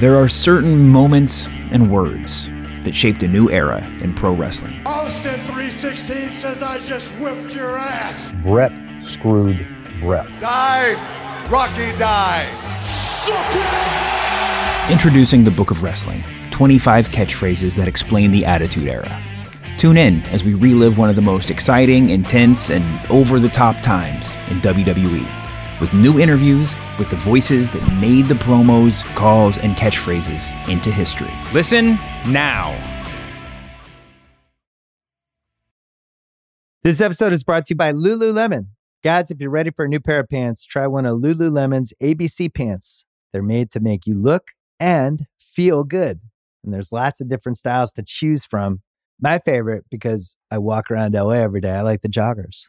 There are certain moments and words that shaped a new era in pro wrestling. Austin 316 says I just whipped your ass. Bret screwed Bret. Die, Rocky, die. Introducing the Book of Wrestling 25 catchphrases that explain the Attitude Era. Tune in as we relive one of the most exciting, intense, and over the top times in WWE with new interviews with the voices that made the promos, calls, and catchphrases into history. Listen now. This episode is brought to you by Lululemon. Guys, if you're ready for a new pair of pants, try one of Lululemon's ABC pants. They're made to make you look and feel good. And there's lots of different styles to choose from. My favorite, because I walk around LA every day, I like the joggers.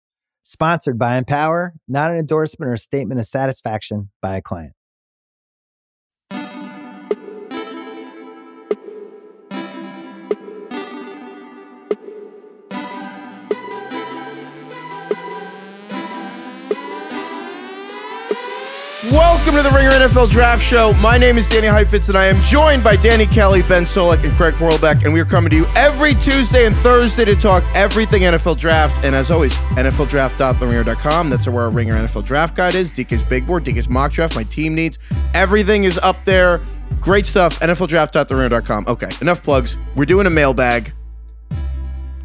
Sponsored by Empower, not an endorsement or a statement of satisfaction by a client. Welcome to the Ringer NFL Draft Show. My name is Danny Heifetz, and I am joined by Danny Kelly, Ben Solak, and Craig Horlbeck. And we are coming to you every Tuesday and Thursday to talk everything NFL Draft. And as always, NFLDraft.theringer.com. That's where our Ringer NFL Draft Guide is. DK's Big Board, DK's Mock Draft, my team needs. Everything is up there. Great stuff. NFLDraft.theringer.com. Okay, enough plugs. We're doing a mailbag.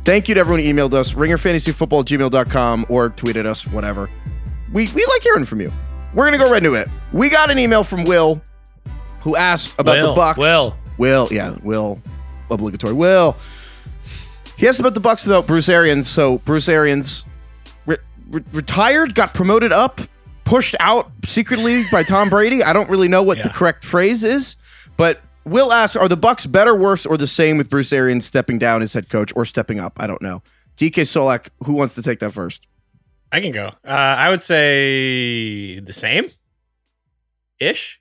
Thank you to everyone who emailed us, ringerfantasyfootball@gmail.com or tweeted us, whatever. We, we like hearing from you. We're gonna go right into it. We got an email from Will, who asked about Will, the Bucks. Will. Will, yeah, Will, obligatory. Will. He asked about the Bucks without Bruce Arians. So Bruce Arians re- re- retired, got promoted up, pushed out secretly by Tom Brady. I don't really know what the correct phrase is, but Will asks, are the Bucks better, worse, or the same with Bruce Arians stepping down as head coach or stepping up? I don't know. DK Solak, who wants to take that first? I can go. Uh, I would say the same ish.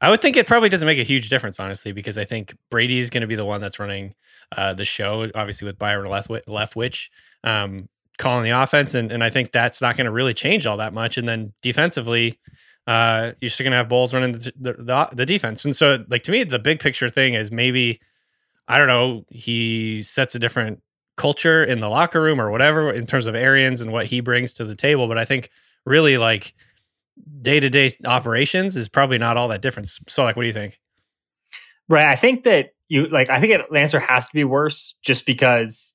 I would think it probably doesn't make a huge difference, honestly, because I think Brady's going to be the one that's running uh, the show, obviously with Byron Leftwich, um, calling the offense, and, and I think that's not going to really change all that much. And then defensively, uh, you're still going to have Bowles running the, the the defense. And so, like to me, the big picture thing is maybe I don't know he sets a different culture in the locker room or whatever in terms of Arians and what he brings to the table. But I think really like day to day operations is probably not all that different. So, like, what do you think? Right. I think that you like. I think it, the answer has to be worse, just because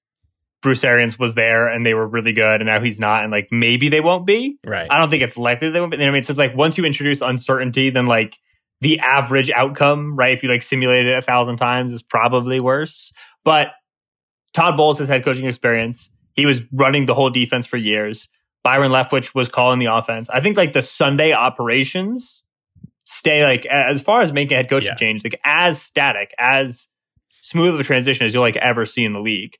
Bruce Arians was there and they were really good, and now he's not, and like maybe they won't be. Right. I don't think it's likely they won't be. I mean, it's just like once you introduce uncertainty, then like the average outcome, right? If you like simulate it a thousand times, is probably worse. But Todd Bowles has head coaching experience. He was running the whole defense for years. Byron Leftwich was calling the offense. I think like the Sunday operations stay like as far as making a head coaching Yeah. change, like as static, as smooth of a transition as you'll like ever see in the league.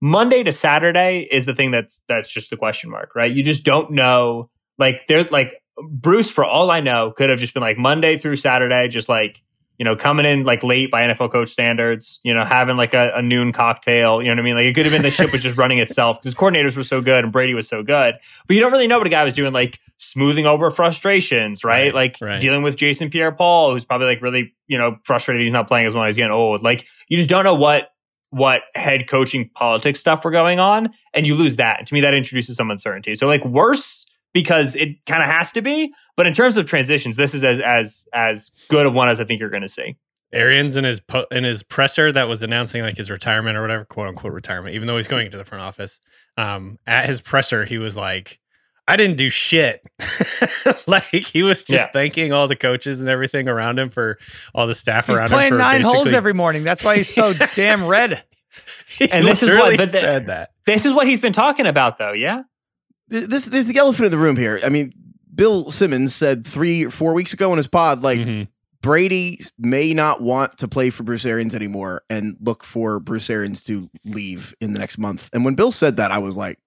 Monday to Saturday is the thing that's that's just the question mark, right? You just don't know. Like there's like Bruce, for all I know, could have just been like Monday through Saturday, just like you know, coming in like late by NFL coach standards, you know, having like a, a noon cocktail, you know what I mean? Like it could have been the ship was just running itself because coordinators were so good and Brady was so good. But you don't really know what a guy was doing, like smoothing over frustrations, right? Right, like right. dealing with Jason Pierre Paul, who's probably like really, you know, frustrated he's not playing as well he's getting old. Like you just don't know what what head coaching politics stuff were going on, and you lose that. And to me, that introduces some uncertainty. So like worse because it kind of has to be, but in terms of transitions, this is as as as good of one as I think you're going to see. Arians in his po- in his presser that was announcing like his retirement or whatever, quote unquote retirement, even though he's going into the front office. Um, at his presser, he was like, "I didn't do shit." like he was just Yeah. thanking all the coaches and everything around him for all the staff He's around playing him. for nine holes every morning. That's why he's so damn red. He And this is what- literally but the- said that. This is what he's been talking about, though. Yeah. Th- This there's the elephant in the room here. I mean, Bill Simmons said three or four weeks ago in his pod, like Mhm. Brady may not want to play for Bruce Arians anymore and look for Bruce Arians to leave in the next month. And when Bill said that, I was like,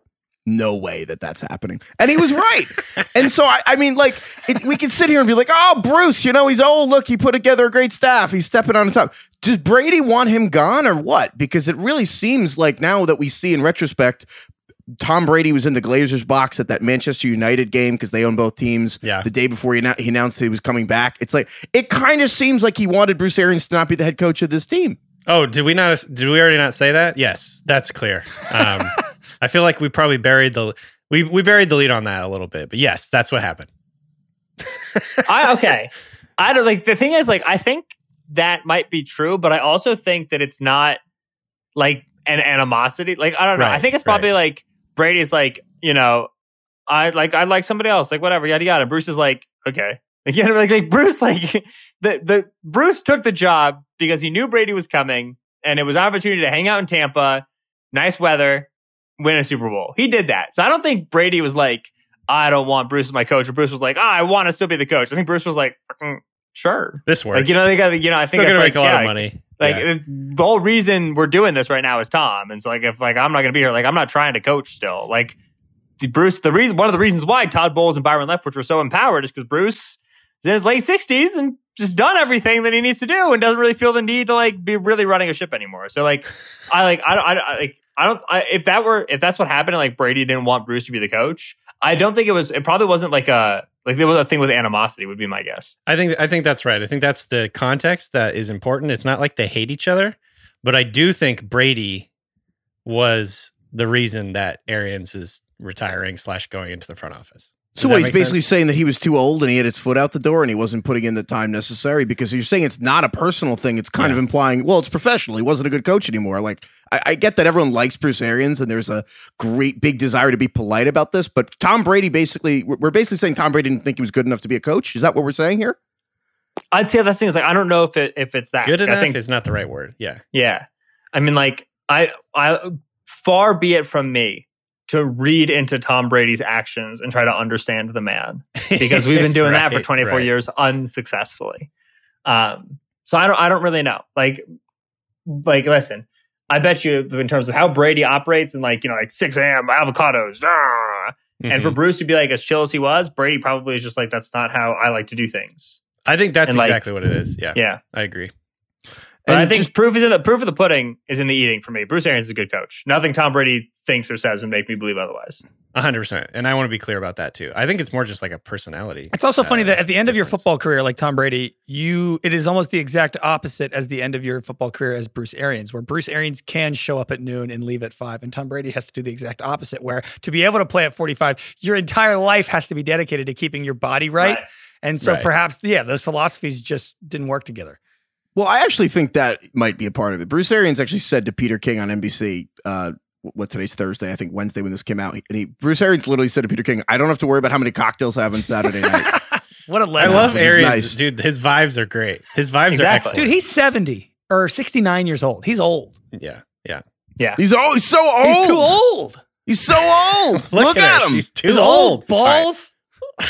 no way that that's happening. And he was right. and so, I, I mean, like, it, we can sit here and be like, oh, Bruce, you know, he's old. Look, he put together a great staff. He's stepping on the top. Does Brady want him gone or what? Because it really seems like now that we see in retrospect, Tom Brady was in the Glazers box at that Manchester United game because they own both teams. Yeah. The day before he, annou- he announced he was coming back, it's like it kind of seems like he wanted Bruce Arians to not be the head coach of this team. Oh, did we not? Did we already not say that? Yes, that's clear. Um, I feel like we probably buried the we we buried the lead on that a little bit, but yes, that's what happened. I okay. I don't like the thing is like I think that might be true, but I also think that it's not like an animosity. Like I don't know. I think it's probably like Brady's like, you know, I like I like somebody else, like whatever, yada yada. Bruce is like, okay. Like, you know, like, like Bruce, like the the Bruce took the job because he knew Brady was coming and it was an opportunity to hang out in Tampa, nice weather, win a Super Bowl. He did that. So I don't think Brady was like, I don't want Bruce as my coach. Or Bruce was like, ah, I want to still be the coach. I think Bruce was like, "Mm, sure. This works. Like, you know, they got, you know, I Still think gonna it's make like, a lot yeah, of money. Like Yeah. the whole reason we're doing this right now is Tom. And so like, if like, I'm not going to be here, like, I'm not trying to coach still. Like Bruce, the reason, one of the reasons why Todd Bowles and Byron Leftwich were so empowered is because Bruce is in his late sixties and just done everything that he needs to do and doesn't really feel the need to like be really running a ship anymore. So like, I like, I don't, I, don't- I like, I don't, I, if that were, if that's what happened, and like Brady didn't want Bruce to be the coach, I don't think it was, it probably wasn't like a, like there was a thing with animosity would be my guess. I think I think that's right. I think that's the context that is important. It's not like they hate each other, but I do think Brady was the reason that Arians is retiring slash going into the front office. Does So what, he's basically sense? saying that he was too old and he had his foot out the door and he wasn't putting in the time necessary because you're saying it's not a personal thing. It's kind of implying, well, it's professional. He wasn't a good coach anymore. Like, I, I get that everyone likes Bruce Arians and there's a great big desire to be polite about this, but Tom Brady basically, we're we're basically saying Tom Brady didn't think he was good enough to be a coach. Is that what we're saying here? I'd say that's thing is like, I don't know if it, if it's that good enough I think is not the right word. Yeah. Yeah. I mean, like, I, I, far be it from me to read into Tom Brady's actions and try to understand the man because we've been doing that for 24 right. years unsuccessfully. Um, so I don't, I don't really know. Like, like, listen, I bet you in terms of how Brady operates and like, you know, like 6 a.m. avocados, ah. and for Mhm. Bruce to be like as chill as he was, Brady probably is just like, that's not how I like to do things. I think that's and, like- exactly what it is. Yeah. Yeah. I agree. But I think just- proof is in the proof of the pudding is in the eating for me. Bruce Arians is a good coach. Nothing Tom Brady thinks or says would make me believe otherwise. Hundred percent. And I want to be clear about that too. I think it's more just like a personality. It's also funny uh, that at the end of your football career, like Tom Brady, you it is almost the exact opposite as the end of your football career as Bruce Arians, where Bruce Arians can show up at noon and leave at five, and Tom Brady has to do the exact opposite, where to be able to play at forty five, your entire life has to be dedicated to keeping your body right. And so Right. perhaps, yeah, those philosophies just didn't work together. Well, I actually think that might be a part of it. Bruce Arians actually said to Peter King on NBC, uh, what today's Thursday, I think Wednesday when this came out, and he Bruce Arians literally said to Peter King, "I don't have to worry about how many cocktails I have on Saturday night." What a legend. I love Arians, nice. dude. His vibes are great. His vibes Exactly. are excellent. Dude, he's 70 or 69 years old. He's old. yeah, yeah. Yeah. He's oh, he's so old. He's too old. He's so old. Look, at her. him. He's too He's old. Balls.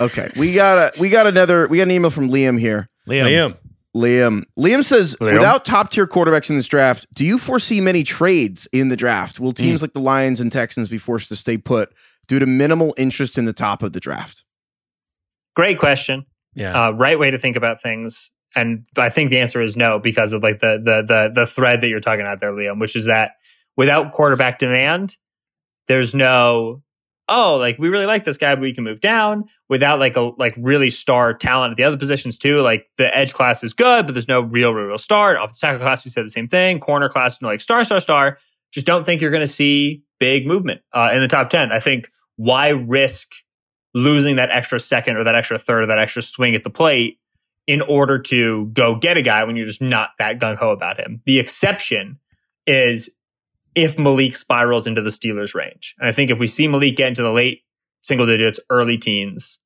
Okay, we got a we got another we got an email from Liam here. Liam. Liam. Liam Liam says, Liam? without top tier quarterbacks in this draft, do you foresee many trades in the draft? Will teams Mm. like the Lions and Texans be forced to stay put due to minimal interest in the top of the draft? Great question. Yeah. Uh, right way to think about things. And I think the answer is no because of like the the the the thread that you're talking about there, Liam, which is that without quarterback demand, there's no oh like we really like this guy, but we can move down without like a like really star talent at the other positions too. Like the edge class is good, but there's no real real, real star. Off the tackle class, we said the same thing. Corner class, no like star star star. Just don't think you're going to see big movement uh, in the top ten. I think why risk losing that extra second or that extra third or that extra swing at the plate in order to go get a guy when you're just not that gung ho about him. The exception is if Malik spirals into the Steelers range. And I think if we see Malik get into the late single digits, early teens,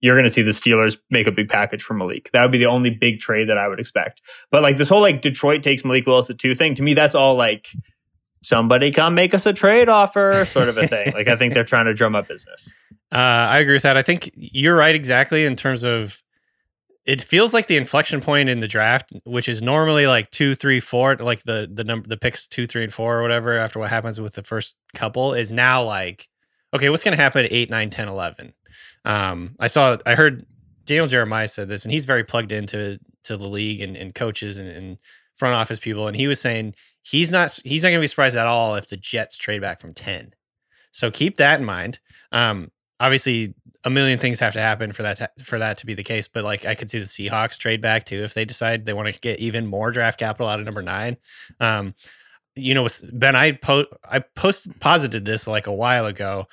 you're going to see the Steelers make a big package for Malik. That would be the only big trade that I would expect. But like this whole like Detroit takes Malik Willis at two thing, to me, that's all like somebody come make us a trade offer sort of a thing. like I think they're trying to drum up business. Uh, I agree with that. I think you're right exactly in terms of it feels like the inflection point in the draft, which is normally like two, three, four, like the the number the picks two, three, and four or whatever after what happens with the first couple is now like, okay, what's gonna happen at eight, nine, 10, 11? Um, I saw I heard Daniel Jeremiah said this, and he's very plugged into to the league and, and coaches and, and front office people, and he was saying he's not he's not gonna be surprised at all if the Jets trade back from 10. So keep that in mind. Um, obviously a million things have to happen for that to, for that to be the case. But like I could see the Seahawks trade back too if they decide they want to get even more draft capital out of number nine. Um, you know, Ben, I po- I posted posited this like a while ago,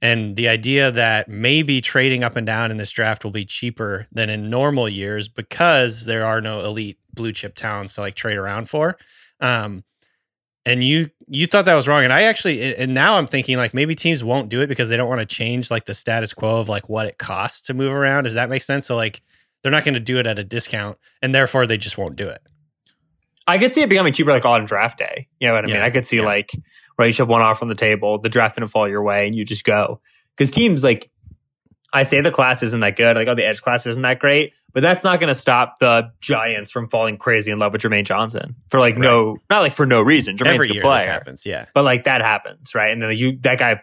and the idea that maybe trading up and down in this draft will be cheaper than in normal years because there are no elite blue chip talents to like trade around for. Um, and you you thought that was wrong and i actually and now i'm thinking like maybe teams won't do it because they don't want to change like the status quo of like what it costs to move around does that make sense so like they're not going to do it at a discount and therefore they just won't do it I could see it becoming cheaper like on draft day. You know what I mean? I could see yeah. like right, you should have one off on the table, the draft didn't fall your way, and you just go. Because teams like I say the class isn't that good, like oh the edge class isn't that great, but that's not gonna stop the Giants from falling crazy in love with Jermaine Johnson for like no not like for no reason. Jermaine's every a good year player. this happens yeah But like that happens, right? And then you that guy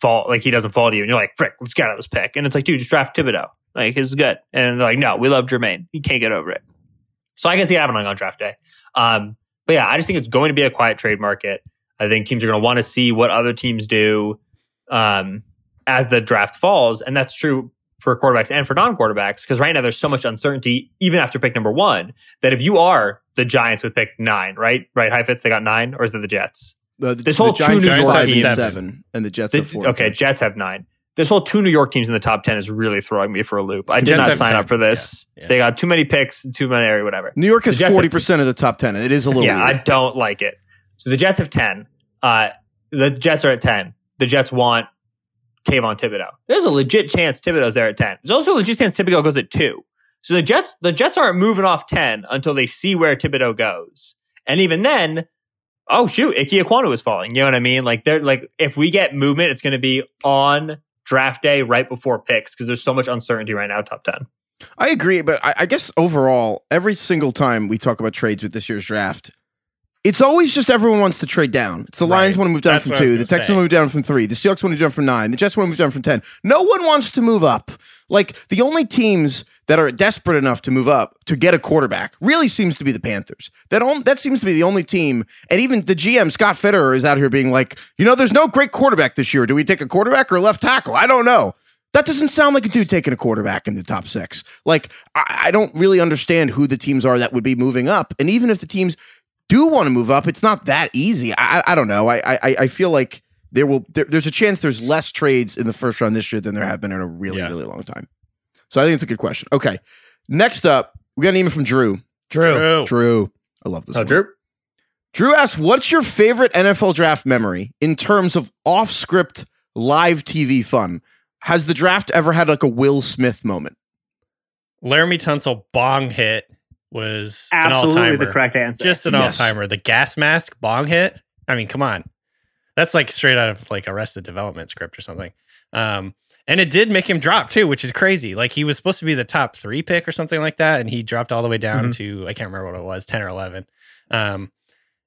fall like he doesn't fall to you, and you're like, frick, let's get out of this pick. And it's like, dude, just draft Thibodeaux. Like he's good. And they're like, no, we love Jermaine. He can't get over it. So I can see it happening on draft day. Um, but yeah, I just think it's going to be a quiet trade market. I think teams are going to want to see what other teams do um, as the draft falls, and that's true for quarterbacks and for non-quarterbacks because right now there's so much uncertainty even after pick number one that if you are the Giants with pick nine, right, right, Heifetz, they got nine, or is it the Jets? Uh, the, This the whole two Giants New have York five teams- and seven, and the Jets The- have four. okay, Jets have nine. This whole two New York teams in the top ten is really throwing me for a loop. I did Jets not sign 10, up for this. yeah, yeah. They got too many picks, too many area, whatever. New York has The Jets have forty percent of the top ten. It is a little yeah, I don't like it. So the Jets have 10. Uh, the Jets are at 10. The Jets want Kayvon Thibodeaux. There's a legit chance Thibodeaux's there at 10. There's also a legit chance Thibodeaux goes at 2. So the Jets the Jets aren't moving off 10 until they see where Thibodeaux goes. And even then, oh shoot, Ike Ekwonu is falling. You know what I mean? Like they're like if we get movement, it's going to be on draft day right before picks because there's so much uncertainty right now top 10. I agree, but I, I guess overall, every single time we talk about trades with this year's draft, it's always just everyone wants to trade down. It's the Right. Lions want to move down That's from what I was two, the Texans want to move down from three, the Seahawks want to move down from nine, the Jets want to move down from ten. No one wants to move up. Like the only teams that are desperate enough to move up to get a quarterback really seems to be the Panthers. That on, that seems to be the only team, and even the GM Scott Fitterer is out here being like, you know, there's no great quarterback this year. Do we take a quarterback or left tackle? I don't know. That doesn't sound like a dude taking a quarterback in the top six. Like, I, I don't really understand who the teams are that would be moving up. And even if the teams do want to move up, it's not that easy. I, I, I don't know. I, I, I feel like there will there, there's a chance there's less trades in the first round this year than there have been in a really Yeah. really long time. So I think it's a good question. Okay, next up, we got an email from Drew. Drew. True. Drew, I love this. Oh, one. Drew? Drew asks, "What's your favorite NFL draft memory in terms of off-script live TV fun? Has the draft ever had like a Will Smith moment?" Laremy Tunsil bong hit was an Absolutely all-timer. the correct answer. just an Yes. all-timer the gas mask bong hit i mean come on that's like straight out of like arrested development script or something um and it did make him drop too which is crazy like he was supposed to be the top three pick or something like that and he dropped all the way down to i can't remember what it was 10 or 11 um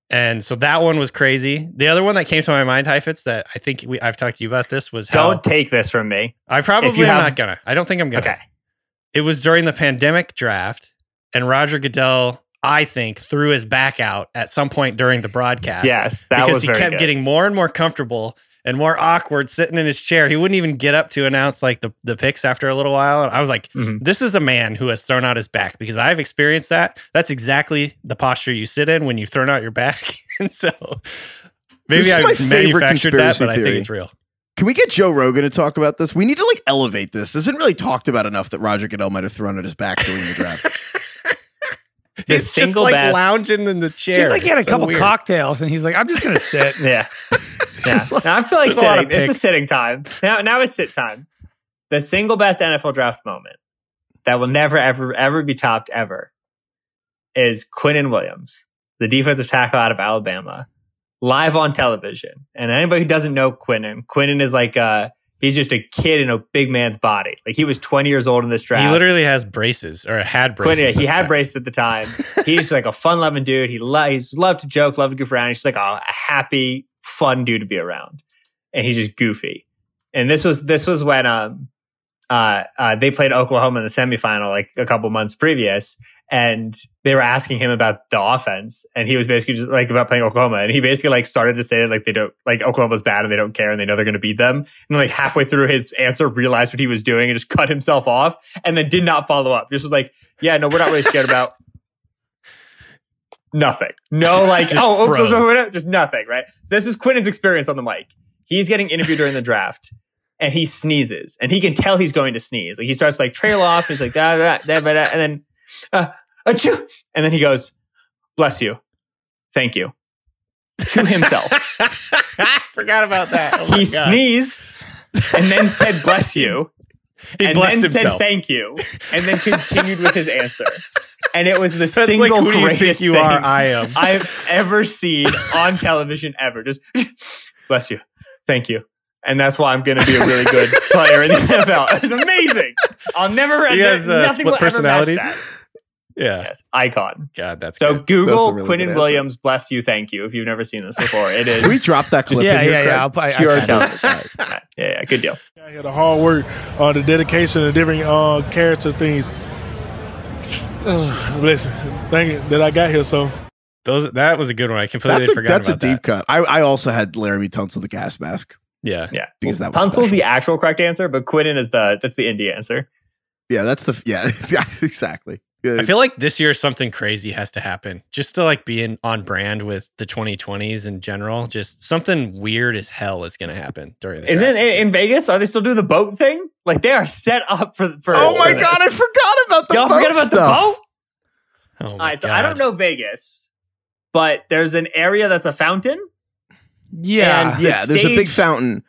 and so that one was crazy. The other one that came to my mind, Heifetz, that I think we I've talked to you about this was how Don't take this from me. I probably am have- not gonna. I don't think I'm gonna. Okay. It was during the pandemic draft, and Roger Goodell, I think, threw his back out at some point during the broadcast. Yes, that because was he kept good. getting more and more comfortable and more awkward sitting in his chair. He wouldn't even get up to announce like the, the picks after a little while. And I was like, Mhm. this is the man who has thrown out his back because I've experienced that. That's exactly the posture you sit in when you've thrown out your back. and so maybe I manufactured that, but I think it's real. Can we get Joe Rogan to talk about this? We need to like elevate this. This isn't really talked about enough that Roger Goodell might have thrown at his back during the draft. He's just like best- lounging in the chair. Seemed like he had a so couple weird. cocktails, and he's like, "I'm just gonna sit." Yeah. yeah. Now I feel like There's a lot of sitting. It's the sitting time. Now now it's sit time. The single best NFL draft moment that will never, ever, ever be topped ever is Quinnen Williams, the defensive tackle out of Alabama, live on television. And anybody who doesn't know Quinnen, Quinnen is like uh he's just a kid in a big man's body. Like he was 20 years old in this draft. He literally has braces or had braces. Quinn, yeah, he had braces at the time. He's like a fun loving dude. He lo- he's loved to joke, loved to goof around. He's just like a, a happy, fun dude to be around, and he's just goofy. And this was this was when um uh, uh they played Oklahoma in the semifinal like a couple months previous, and they were asking him about the offense, and he was basically just like about playing Oklahoma, and he basically like started to say like they don't like Oklahoma's bad and they don't care and they know they're going to beat them, and like halfway through his answer realized what he was doing and just cut himself off, and then did not follow up. Just was like, yeah, no, we're not really scared about nothing. No, like, Just oh, oops, oops, oops, oops, just nothing, right? So this is Quinnen's experience on the mic. He's getting interviewed during the draft and he sneezes and he can tell he's going to sneeze. Like he starts like trail off. He's like, da, da, da, da, da, and then, uh, achoo. and then he goes, bless you. Thank you. To himself. I forgot about that. Oh he God. sneezed and then said, bless you. He and blessed then said himself. thank you, and then continued with his answer. And it was the That's single like, do you greatest you thing are? I am. I've ever seen on television ever. Just bless you, thank you, and that's why I'm going to be a really good player in the NFL. It's amazing. I'll never. He has, uh, nothing split will ever match personalities? that. Yeah. Yes, icon. God, that's So good. Google That's a really good Quinnen answer. Williams, bless you, thank you. If you've never seen this before, it is Can we drop that clip yeah, in yeah, yeah. I'll, I, I pure found it. television. yeah, yeah, good deal. I had the hard work, uh, the dedication, the different uh, character things. Uh, listen, thank you that I got here. So Those that was a good one. I completely That's a, forgot that's a about deep that. cut. I, I also had Laremy Tunsil the gas mask Yeah. Yeah, because that was Tunsil's the actual correct answer, but Quinnen is the that's the indie answer. yeah, that's the yeah exactly. Yeah, I feel like this year something crazy has to happen just to like be in on brand with the 2020s in general. Just something weird as hell is going to happen during the Isn't it in, in Vegas? Are they still doing the boat thing? Like they are set up for for. oh my for this. god, I forgot about the Y'all boat forget about the boat? Oh All my right, so I don't know Vegas, but there's an area that's a fountain. Yeah, And- yeah, the there's a big fountain.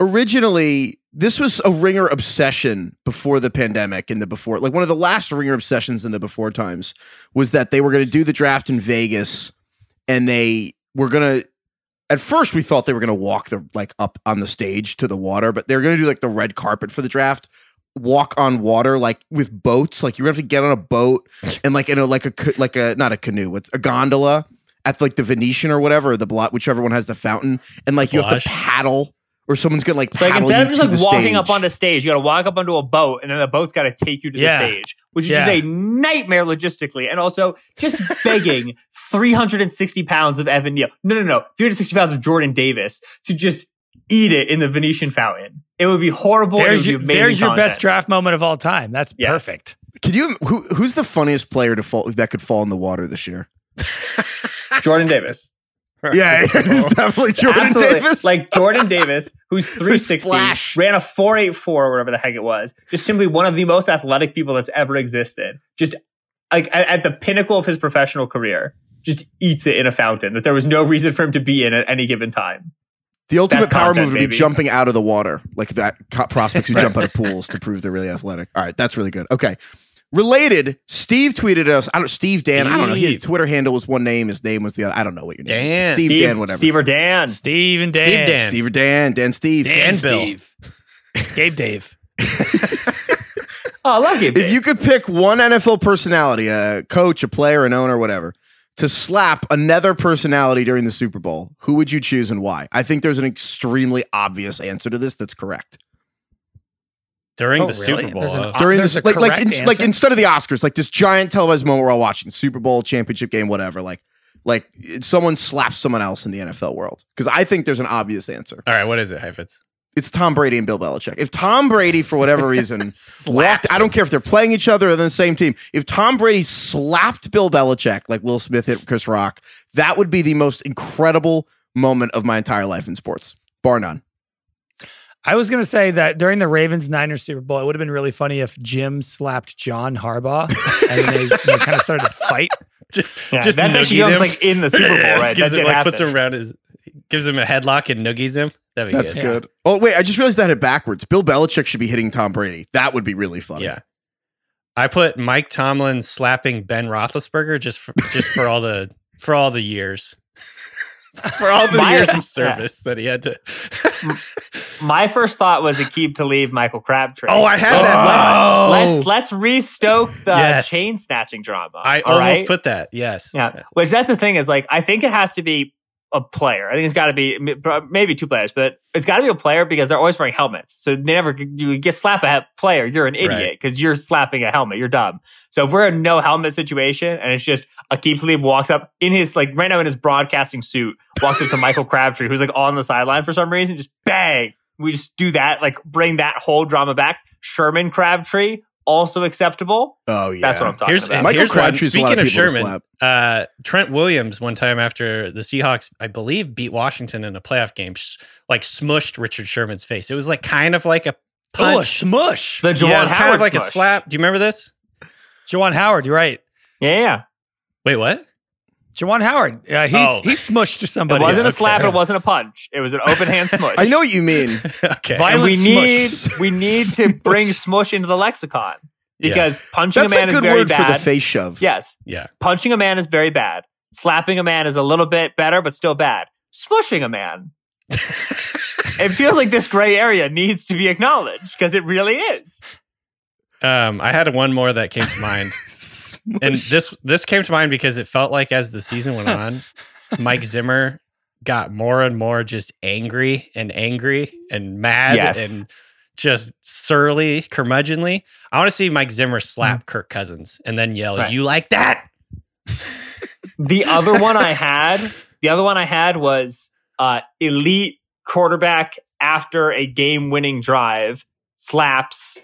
Originally, this was a ringer obsession before the pandemic and the before like one of the last ringer obsessions in the before times was that they were going to do the draft in Vegas and they were going to at first we thought they were going to walk the like up on the stage to the water, but they're going to do like the red carpet for the draft, walk on water like with boats, like you're going to have to get on a boat and like in a like a like a not a canoe, with a gondola at like the Venetian or whatever, or the blot, whichever one has the fountain, and like you have to paddle, or someone's gonna like So like paddle instead you of just like walking stage. up onto stage, you got to walk up onto a boat, and then the boat's got to take you to Yeah. the stage, which is Yeah. just a nightmare logistically, and also just begging 360 pounds of Evan Neal, no, no, no, 360 pounds of Jordan Davis to just eat it in the Venetian fountain. It would be horrible. There's would be your, there's your best draft moment of all time. That's Yes. perfect. Can you? Who, who's the funniest player to fall that could fall in the water this year? Jordan Davis. Yeah, it's definitely Jordan Absolutely. Davis. Like Jordan Davis, who's 360, splash. ran a 484 or whatever the heck it was. Just simply one of the most athletic people that's ever existed. Just like at, at the pinnacle of his professional career, just eats it in a fountain that there was no reason for him to be in at any given time. the ultimate That's power content, move would be baby. jumping out of the water, like that prospects who jump out of pools to prove they're really athletic. All right, that's really good. Okay. Related, Steve tweeted us. I don't. Steve Dan. I don't know. His Twitter handle was one name. His name was the other. I don't know what your name Dan. is. Steve, Dan. Whatever. Steve or Dan. Steve and Dan. Steve Dan. Steve or Dan. Dan. Steve. Dan, Dan Bill. Steve. Gabe Dave. Oh, I love you. If you could pick one NFL personality, a coach, a player, an owner, whatever, to slap another personality during the Super Bowl, who would you choose and why? I think there's an extremely obvious answer to this that's correct. During Oh, the really? Super Bowl. An uh, During there's this, a like, like, in- like instead of the Oscars, like this giant televised moment we're all watching, Super Bowl, championship game, whatever. Like, like someone slaps someone else in the NFL world because I think there's an obvious answer. All right, what is it, Heifetz? It's Tom Brady and Bill Belichick. If Tom Brady, for whatever reason, walked, Slaps I don't care if they're playing each other or on the same team. If Tom Brady slapped Bill Belichick like Will Smith hit Chris Rock, that would be the most incredible moment of my entire life in sports, bar none. I was gonna say that during the Ravens Niners Super Bowl, it would have been really funny if Jim slapped John Harbaugh and they, they kind of started to fight. Yeah, Just that's actually noogied him. like in the Super Bowl, right? gives that him, did like, puts him around his, gives him a headlock and noogies him. That'd be That's good. good. Oh wait, I just realized that it backwards. Bill Belichick should be hitting Tom Brady. That would be really funny. Yeah. I put Mike Tomlin slapping Ben Roethlisberger just for, just for all the for all the years, for all the My- years of service that he had to. My first thought was Aqib Talib Michael Crabtree. oh, I had Oh. that. let's oh. let's restoke the Yes. chain snatching drama. I all almost right? put that. Yes. Yeah, which that's the thing is like I think it has to be a player. I think it's got to be maybe two players, but it's got to be a player because they're always wearing helmets. So they never you get slap a player, you're an idiot because you're slapping a helmet. You're dumb. So if we're in no helmet situation and it's just a Aqib Talib walks up in his like right now in his broadcasting suit, walks up to Michael Crabtree who's like on the sideline for some reason, just bang. We just do that, like bring that whole drama back. Sherman Crabtree also acceptable. Oh yeah. That's what I'm talking Here's about. Michael here's one. A lot Speaking of of people Sherman, slap. uh, Trent Williams one time after the Seahawks, I believe, beat Washington in a playoff game, sh- like smushed Richard Sherman's face. It was like kind of like a Oh, a punch. smush. the Juwan yeah, it was Howard kind of like a slap. Do you remember this? Juwan Howard, you're right. Yeah, yeah. Wait, what? Juwan Howard. Yeah, he's Oh. he smushed somebody. It wasn't a okay. slap. It wasn't a punch. It was an open hand smush. I know what you mean. okay. Vi- And we Violent need we need to bring smush into the lexicon because punching That's a man a is very word for the bad. face shove. Yes, yeah. punching a man is very bad. Slapping a man is a little bit better, but still bad. Smushing a man. it feels like this gray area needs to be acknowledged because it really is. Um, I had one more that came to mind, and this this came to mind because it felt like as the season went on, Mike Zimmer got more and more just angry and angry and mad Yes. and just surly, curmudgeonly. I want to see Mike Zimmer slap Kirk Cousins and then yell, Right. "You like that?" The other one I had, the other one I had was uh, elite quarterback after a game winning drive slaps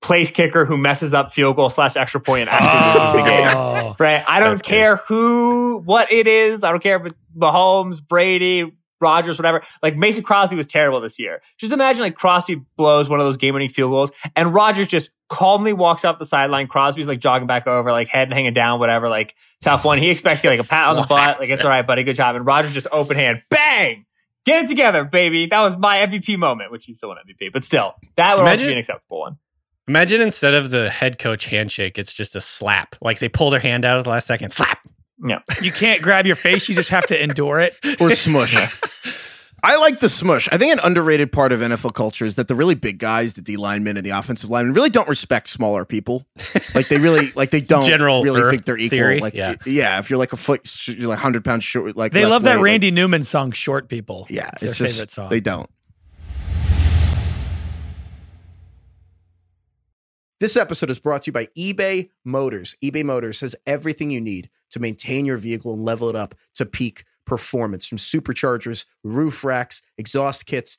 place kicker who messes up field goal slash extra point and actually loses the oh. game. Oh. Right. I don't That's good. care who, what it is. I don't care if it's Mahomes, Brady, Rodgers, whatever. Like Mason Crosby was terrible this year. Just imagine like Crosby blows one of those game winning field goals and Rodgers just calmly walks off the sideline. Crosby's like jogging back over, like head hanging down, whatever, like tough one. He expects like a pat on the butt. Like it's all right, buddy. Good job. And Rodgers just open hand, bang! Get it together, baby. That was my MVP moment, which you still want MVP, but still, that would also Imagine- be an acceptable one. Imagine instead of the head coach handshake, it's just a slap. Like they pull their hand out at the last second, slap. Yeah. You can't grab your face. You just have to endure it. Or smush. I like the smush. I think an underrated part of NFL culture is that the really big guys, the D linemen and the offensive linemen, really don't respect smaller people. Like they really, like they don't general really think they're equal. theory, Like, yeah. yeah, if you're like a foot, you're like hundred pounds short. Like They love that weight, like- Randy Newman song, "Short People." yeah, it's their just favorite song. they don't. This episode is brought to you by eBay Motors. eBay Motors has everything you need to maintain your vehicle and level it up to peak performance from superchargers, roof racks, exhaust kits,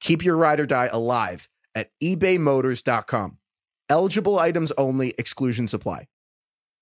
Keep your ride or die alive at ebaymotors.com. Eligible items only, exclusions apply.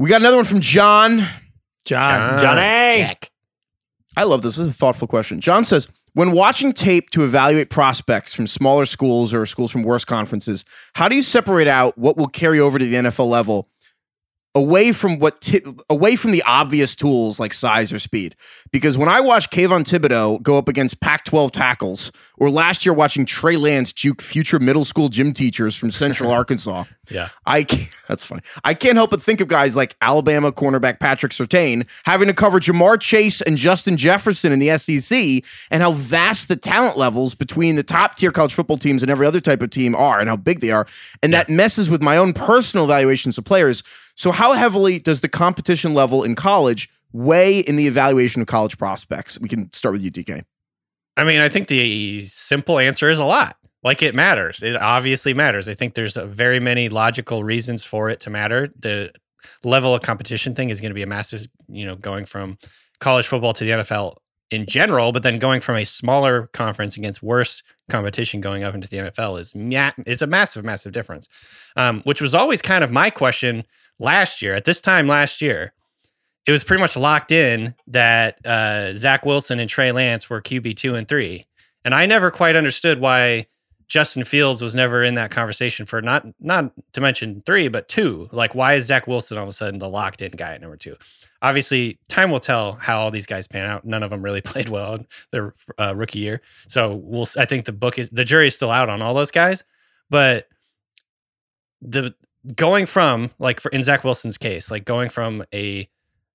We got another one from John. John. Johnny! Jack. I love this. This is a thoughtful question. John says, when watching tape to evaluate prospects from smaller schools or schools from worse conferences, how do you separate out what will carry over to the NFL level away from what ti- away from the obvious tools like size or speed. Because when I watch Kayvon Thibodeaux go up against Pac-12 tackles, or last year watching Trey Lance juke future middle school gym teachers from Central Arkansas, Yeah. I can't, that's funny. I can't help but think of guys like Alabama cornerback Patrick Surtain having to cover Ja'Marr Chase and Justin Jefferson in the SEC, and how vast the talent levels between the top tier college football teams and every other type of team are, and how big they are, and that messes with my own personal evaluations of players. So, how heavily does the competition level in college weigh in the evaluation of college prospects? We can start with you, DK. I mean, I think the simple answer is a lot. Like it matters. It obviously matters. I think there's very many logical reasons for it to matter. The level of competition thing is going to be a massive, you know, going from college football to the NFL in general, but then going from a smaller conference against worse competition going up into the NFL is ma- is a massive, massive difference. Um, which was always kind of my question last year. At this time last year, it was pretty much locked in that uh, Zach Wilson and Trey Lance were QB two and three, and I never quite understood why Justin Fields was never in that conversation for not not to mention three, but two. Like, why is Zach Wilson all of a sudden the locked in guy at number two? Obviously, time will tell how all these guys pan out. None of them really played well in their uh, rookie year, so we'll. I think the book is the jury is still out on all those guys, but the going from like for in Zach Wilson's case, like going from a,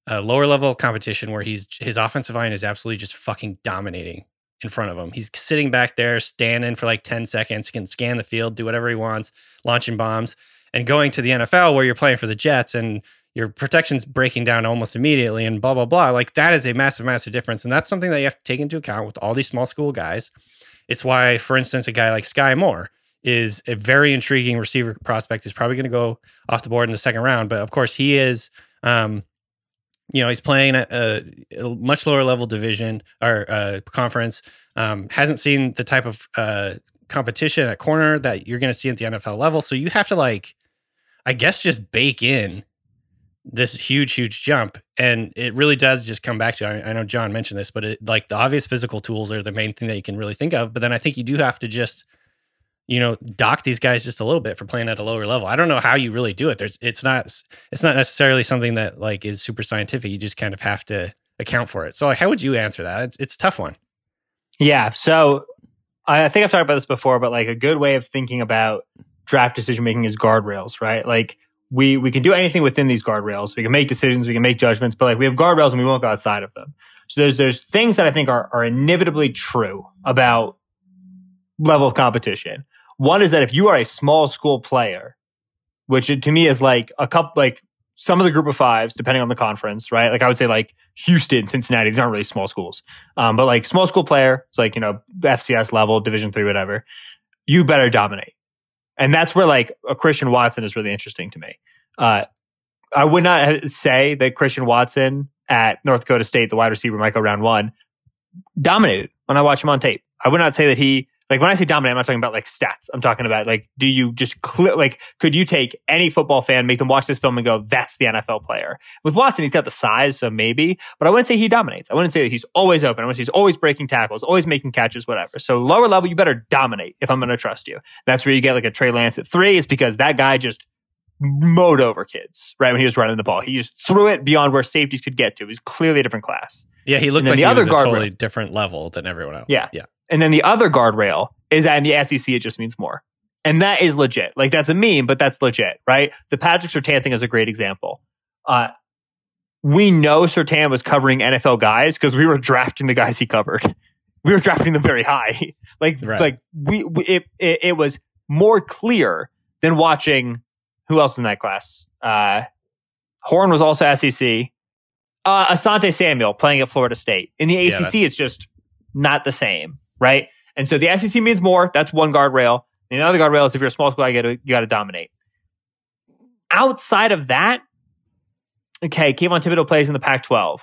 a lower level competition where he's his offensive line is absolutely just fucking dominating in front of him. He's sitting back there, standing for like 10 seconds, can scan the field, do whatever he wants, launching bombs, and going to the NFL where you're playing for the Jets and your protection's breaking down almost immediately and blah, blah, blah. Like that is a massive, massive difference. And that's something that you have to take into account with all these small school guys. It's why, for instance, a guy like Skyy Moore is a very intriguing receiver prospect. He's probably going to go off the board in the second round. But of course, he is, um, you know, he's playing a, a much lower level division or uh, conference. Um, hasn't seen the type of uh, competition at corner that you're going to see at the NFL level. So you have to like, I guess, just bake in this huge, huge jump. And it really does just come back to, I, I know John mentioned this, but it, like the obvious physical tools are the main thing that you can really think of. But then I think you do have to just, you know, dock these guys just a little bit for playing at a lower level. I don't know how you really do it. There's, it's not, it's not necessarily something that like is super scientific. You just kind of have to account for it. So like, how would you answer that? It's, it's a tough one. Yeah. So I think I've talked about this before, but like a good way of thinking about draft decision making is guardrails, right? Like we we can do anything within these guardrails. We can make decisions, we can make judgments, but like we have guardrails and we won't go outside of them. So there's there's things that I think are are inevitably true about level of competition. One is that if you are a small school player, which to me is like a couple like some of the group of fives, depending on the conference, right? Like I would say like Houston, Cincinnati, these aren't really small schools. Um, but like small school player, it's like, you know, FCS level, division three, whatever, you better dominate. And that's where like a Christian Watson is really interesting to me. Uh, I would not say that Christian Watson at North Dakota State, the wide receiver, might go round one, dominated when I watch him on tape. I would not say that he like when I say dominate, I'm not talking about like stats. I'm talking about like, do you just clear, like, could you take any football fan, make them watch this film and go, that's the NFL player? With Watson, he's got the size, so maybe, but I wouldn't say he dominates. I wouldn't say that he's always open. I wouldn't say he's always breaking tackles, always making catches, whatever. So lower level, you better dominate if I'm going to trust you. That's where you get like a Trey Lance at three is because that guy just mowed over kids, right? When he was running the ball, he just threw it beyond where safeties could get to. He's clearly a different class. Yeah, he looked like the he other was a guard totally rail- different level than everyone else. Yeah. yeah. And then the other guardrail is that in the SEC, it just means more. And that is legit. Like that's a meme, but that's legit, right? The Patrick Surtain thing is a great example. Uh, we know Surtain was covering NFL guys because we were drafting the guys he covered. We were drafting them very high. Like, Right. like we, we it, it, it was more clear than watching who else in that class. Uh, Horn was also SEC. Uh, Asante Samuel playing at Florida State. In the ACC, that's- it's just not the same, right? And so the SEC means more. That's one guardrail. The other guardrail is if you're a small school, you got you got to dominate. Outside of that, okay, Kayvon Thibodeaux plays in the Pac-12.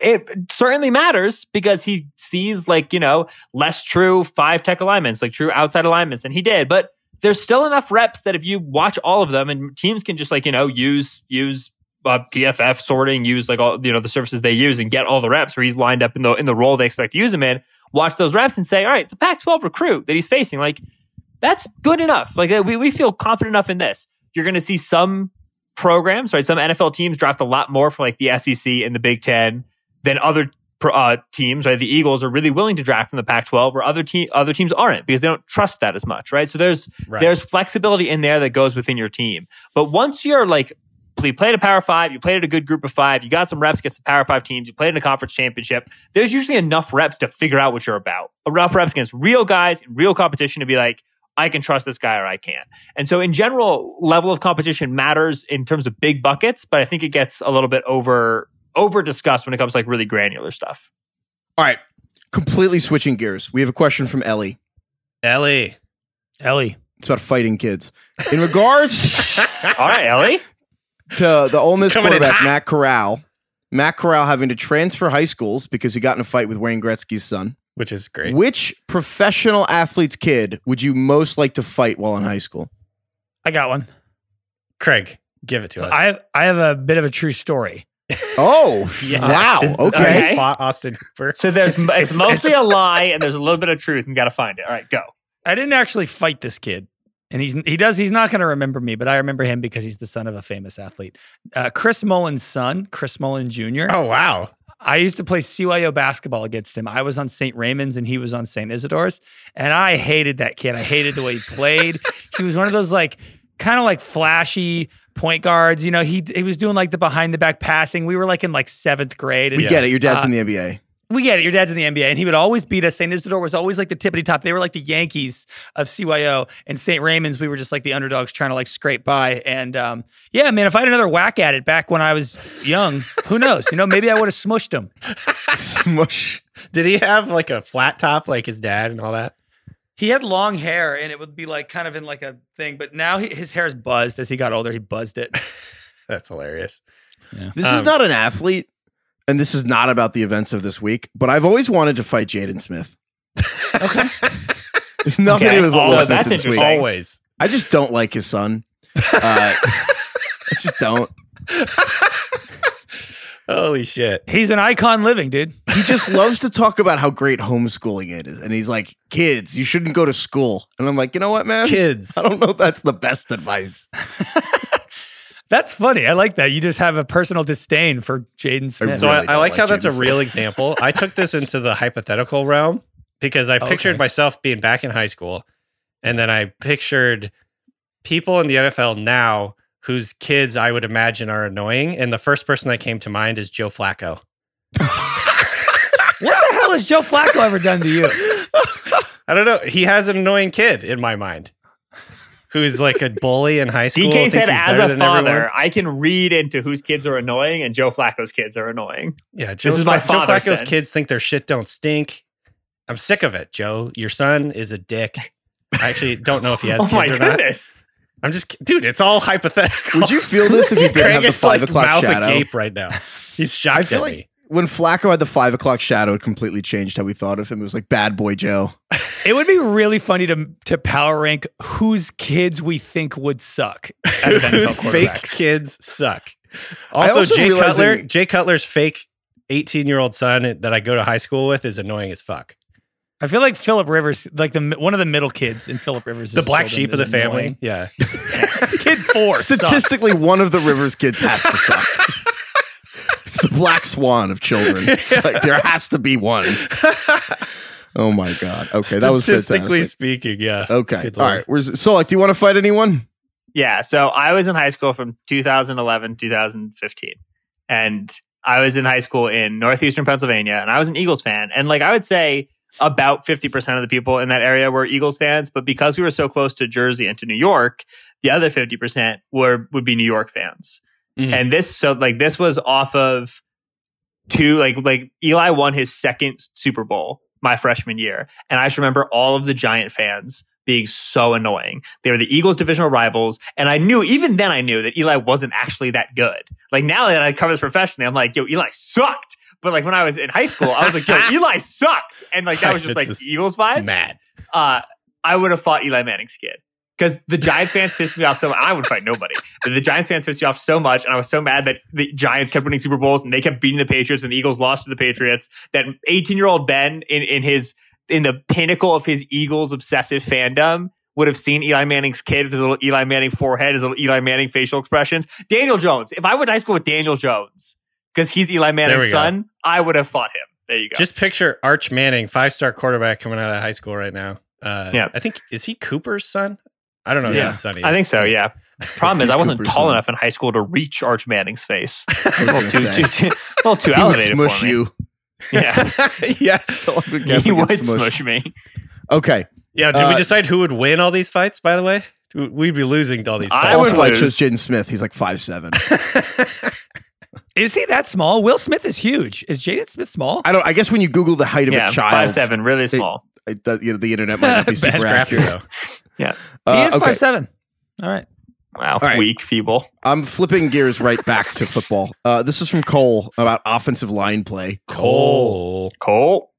It certainly matters because he sees like you know less true five tech alignments, like true outside alignments, and he did. But there's still enough reps that if you watch all of them, and teams can just like you know use use uh, PFF sorting, use like all you know the services they use, and get all the reps where he's lined up in the in the role they expect to use him in. Watch those reps and say, all right, it's a Pac-12 recruit that he's facing. Like that's good enough. Like uh, we we feel confident enough in this. You're going to see some programs, right? Some NFL teams draft a lot more from like the SEC and the Big Ten than other uh, teams, right? The Eagles are really willing to draft from the Pac-12, where other te- other teams aren't because they don't trust that as much, right? So there's Right. there's flexibility in there that goes within your team. But once you're like, you played a Power Five, you played at a good group of five, you got some reps against the Power Five teams, you played in a conference championship. There's usually enough reps to figure out what you're about. Enough reps against real guys, in real competition to be like, I can trust this guy or I can't. And so, in general, level of competition matters in terms of big buckets, but I think it gets a little bit over over discussed when it comes to like really granular stuff. All right. Completely switching gears. We have a question from Ellie. Ellie. Ellie. It's about fighting kids. In regards All right, Ellie. To the Ole Miss Coming quarterback. Matt Corral, Matt Corral having to transfer high schools because he got in a fight with Wayne Gretzky's son. Which is great. Which professional athlete's kid would you most like to fight while in high school? I got one. Craig, give it to us. I have I have a bit of a true story. Oh, Yeah. wow. This Okay. okay. Austin Hooper. So there's it's, mostly a lie and there's a little bit of truth. and got to find it. All right, go. I didn't actually fight this kid. And he's he does he's not going to remember me, but I remember him because he's the son of a famous athlete. Uh, Chris Mullin's son, Chris Mullin Jr. Oh wow. I used to play CYO basketball against him. I was on St. Raymond's and he was on St. Isidore's. And I hated that kid. I hated the way he played. he was one of those like kind of like flashy point guards. You know, he he was doing like the behind the back passing. We were like in like seventh grade. And We get it. Your dad's Uh, in the NBA. We get it. Your dad's in the NBA, and he would always beat us. St. Isidore was always like the tippity top. They were like the Yankees of CYO, and St. Raymond's. We were just like the underdogs trying to like scrape by. And um, yeah, man, if I had another whack at it back when I was young, who knows? You know, maybe I would have smushed him. Smush. Did he have like a flat top like his dad and all that? He had long hair, and it would be like kind of in like a thing. But now he, his hair is buzzed. As he got older, he buzzed it. That's hilarious. This is Um, not an athlete, and this is not about the events of this week, but I've always wanted to fight Jaden Smith. Okay. It's nothing Okay. to do with Oh, what that's this week. Always. I just don't like his son. Uh, I just don't. Holy shit. He's an icon living, dude. He just loves to talk about how great homeschooling it is. And he's like, kids, you shouldn't go to school. And I'm like, you know what, man? Kids. I don't know if that's the best advice. That's funny. I like that. You just have a personal disdain for Jaden Smith. So really I, I like like how that's a real example. I took this into the hypothetical realm because I oh, pictured Okay. myself being back in high school, and then I pictured people in the NFL now whose kids I would imagine are annoying, and the first person that came to mind is Joe Flacco. what the hell has Joe Flacco ever done to you? I don't know. He has an annoying kid in my mind, who's like a bully in high school. DK said, as a father, everyone. I can read into whose kids are annoying, and Joe Flacco's kids are annoying. Yeah, Joe, is my Joe father Flacco's sense. kids think their shit don't stink. I'm sick of it, Joe. Your son is a dick. I actually don't know if he has oh kids my or not. I'm just, dude. It's all hypothetical. Would you feel this if you didn't have the five like, o'clock mouth shadow? agape right now. He's shocked I feel at like me. When Flacco had the five o'clock shadow, it completely changed how we thought of him. It was like bad boy Joe. It would be really funny to to power rank whose kids we think would suck Whose fake kids suck. Also, also Jay realizing- Cutler, Jay Cutler's fake 18 year old son that I go to high school with is annoying as fuck. I feel like Philip Rivers, like the one of the middle kids in Philip Rivers, The black sheep of the family. Yeah. Kid four, sucks. Statistically, one of the Rivers kids has to suck. it's the black swan of children. Like there has to be one. Oh my god. Okay, that was Statistically fantastic. speaking, yeah. Okay. Good All Where's so like do you want to fight anyone? Yeah. So I was in high school from 2011, 2015. And I was in high school in northeastern Pennsylvania and I was an Eagles fan. And like I would say about 50% of the people in that area were Eagles fans. But because we were so close to Jersey and to New York, the other 50% were would be New York fans. Mhm. And this so like this was off of two like like Eli won his second Super Bowl my freshman year. And I just remember all of the Giant fans being so annoying. They were the Eagles divisional rivals. And I knew, even then I knew that Eli wasn't actually that good. Like now that I cover this professionally, I'm like, yo, Eli sucked. But like when I was in high school, I was like, yo, Eli sucked. And like that was just like Eagles vibes. Mad. Uh, I would have fought Eli Manning's kid. Because the Giants fans pissed me off so much. I would fight nobody. But the Giants fans pissed me off so much. And I was so mad that the Giants kept winning Super Bowls and they kept beating the Patriots and the Eagles lost to the Patriots. That 18 year old Ben in, in his in the pinnacle of his Eagles obsessive fandom would have seen Eli Manning's kid with his little Eli Manning forehead, his little Eli Manning facial expressions. Daniel Jones. If I went to high school with Daniel Jones, because he's Eli Manning's go. son, I would have fought him. There you go. Just picture Arch Manning, five star quarterback coming out of high school right now. Uh, Yeah. I think is he Cooper's son? I don't know. Yeah. his I think so. Yeah. Problem is, I wasn't Cooper's tall son. enough in high school to reach Arch Manning's face. A little gonna too, say. too, too, a little too He would elevated smush for me. you. Yeah, yeah. So I would he definitely would get smushed. smush me. Okay. Yeah. Did we Uh, decide who would win all these fights? By the way, We'd be losing to all these. I fights. would Also, I lose. chose Jaden Smith. He's like five seven. Is he that small? Will Smith is huge. Is Jaden Smith small? I don't. I guess when you Google the height of Yeah, a child, five seven, really small. It does, you know, the internet might not be super accurate. though. Uh, he is okay. five seven. All right. Wow, right. weak, feeble. I'm flipping gears right back to football. Uh, this is from Cole about offensive line play. Cole. Cole.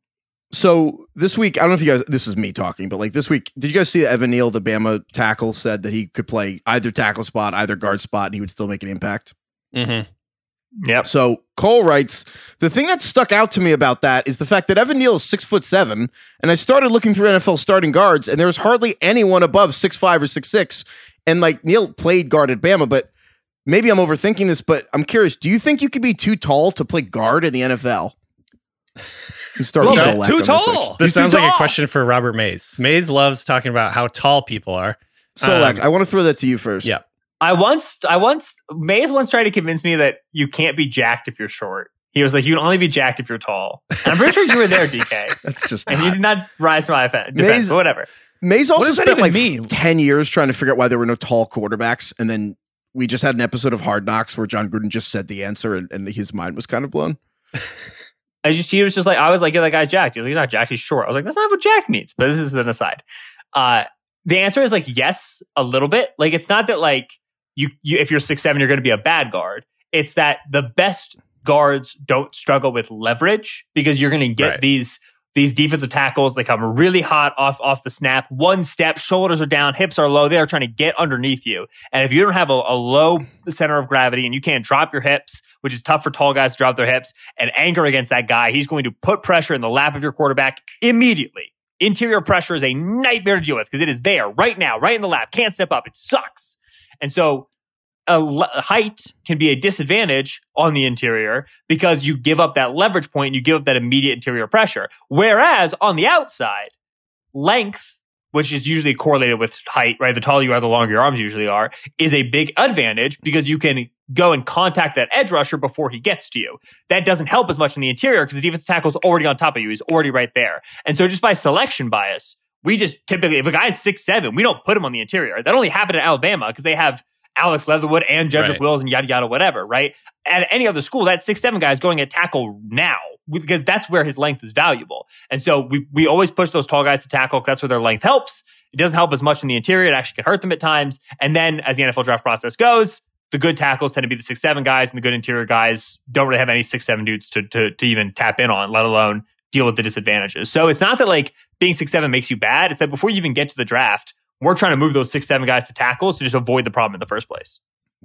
So this week, I don't know if you guys, this is me talking, but like this week, did you guys see that Evan Neal, the Bama tackle, said that he could play either tackle spot, either guard spot, and he would still make an impact? Mm-hmm. Yep. So Cole writes, the thing that stuck out to me about that is the fact that Evan Neal is six foot seven, and I started looking through NFL starting guards, and there was hardly anyone above six five or six six. And like Neal played guard at Bama, but maybe I'm overthinking this, but I'm curious, do you think you could be too tall to play guard in the NFL? You start Well, Solak too on this tall. This He's too sounds like a question for Robert Mays. Mays loves talking about how tall people are. Solak, Um, I want to throw that to you first. Yeah. I once, I once, Mays once tried to convince me that you can't be jacked if you're short. He was like, you can only be jacked if you're tall. And I'm pretty sure you were there, DK. That's just And you did not rise to my defense, Mays- but whatever. Mays also does that spent like mean? 10 years trying to figure out why there were no tall quarterbacks. And then we just had an episode of Hard Knocks where Jon Gruden just said the answer and, and his mind was kind of blown. I just, he was just like, I was like, yeah, that guy's jacked. He was like, he's not jacked, he's short. I was like, that's not what jacked means. But this is an aside. Uh, the answer is like, yes, a little bit. Like, it's not that like you, you if you're six seven, you're going to be a bad guard. It's that the best guards don't struggle with leverage because you're going to get Right. these these defensive tackles. They come really hot off off the snap. One step, shoulders are down, hips are low. They are trying to get underneath you. And if you don't have a, a low center of gravity and you can't drop your hips, which is tough for tall guys to drop their hips, and anger against that guy, he's going to put pressure in the lap of your quarterback immediately. Interior pressure is a nightmare to deal with because it is there right now, right in the lap. Can't step up. It sucks. And so a le- height can be a disadvantage on the interior because you give up that leverage point and you give up that immediate interior pressure. Whereas on the outside, length, which is usually correlated with height, right? The taller you are, the longer your arms usually are, is a big advantage because you can go and contact that edge rusher before he gets to you. That doesn't help as much in the interior because the defense tackle is already on top of you. He's already right there. And so just by selection bias, we just typically, if a guy's six seven, we don't put him on the interior. That only happened at Alabama because they have Alex Leatherwood and Jedrick Right. Wills and yada yada whatever, right? At any other school, that six seven guy is going at tackle now because that's where his length is valuable. And so we we always push those tall guys to tackle because that's where their length helps. It doesn't help as much in the interior; it actually can hurt them at times. And then as the NFL draft process goes, the good tackles tend to be the six seven guys, and the good interior guys don't really have any six seven dudes to to to even tap in on, let alone deal with the disadvantages. So it's not that like being six seven makes you bad; it's that before you even get to the draft. We're trying to move those six, seven guys to tackles to just avoid the problem in the first place.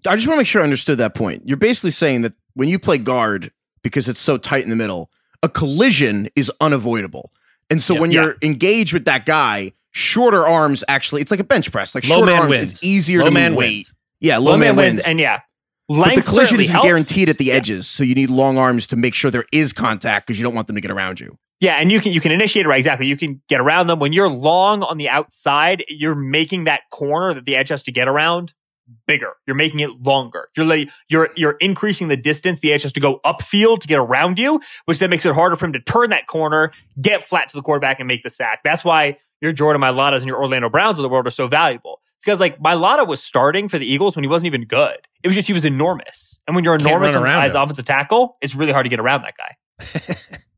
I just want to make sure I understood that point. You're basically saying that when you play guard, because it's so tight in the middle, a collision is unavoidable. And so Yeah. when you're engaged with that guy, shorter arms actually, it's like a bench press. Like Low shorter arms, wins. it's easier Low to man weight. wins. Yeah, low, man, wins. and yeah, but the collision isn't guaranteed at the Yeah. edges, so you need long arms to make sure there is contact because you don't want them to get around you. Yeah, and you can you can initiate it right exactly. You can get around them when you're long on the outside. You're making that corner that the edge has to get around bigger. You're making it longer. You're like you're you're increasing the distance the edge has to go upfield to get around you, which then makes it harder for him to turn that corner, get flat to the quarterback, and make the sack. That's why your Jordan Mailatas and your Orlando Browns of the world are so valuable. It's because like Mailata was starting for the Eagles when he wasn't even good. It was just he was enormous, and when you're enormous run as offensive tackle, it's really hard to get around that guy.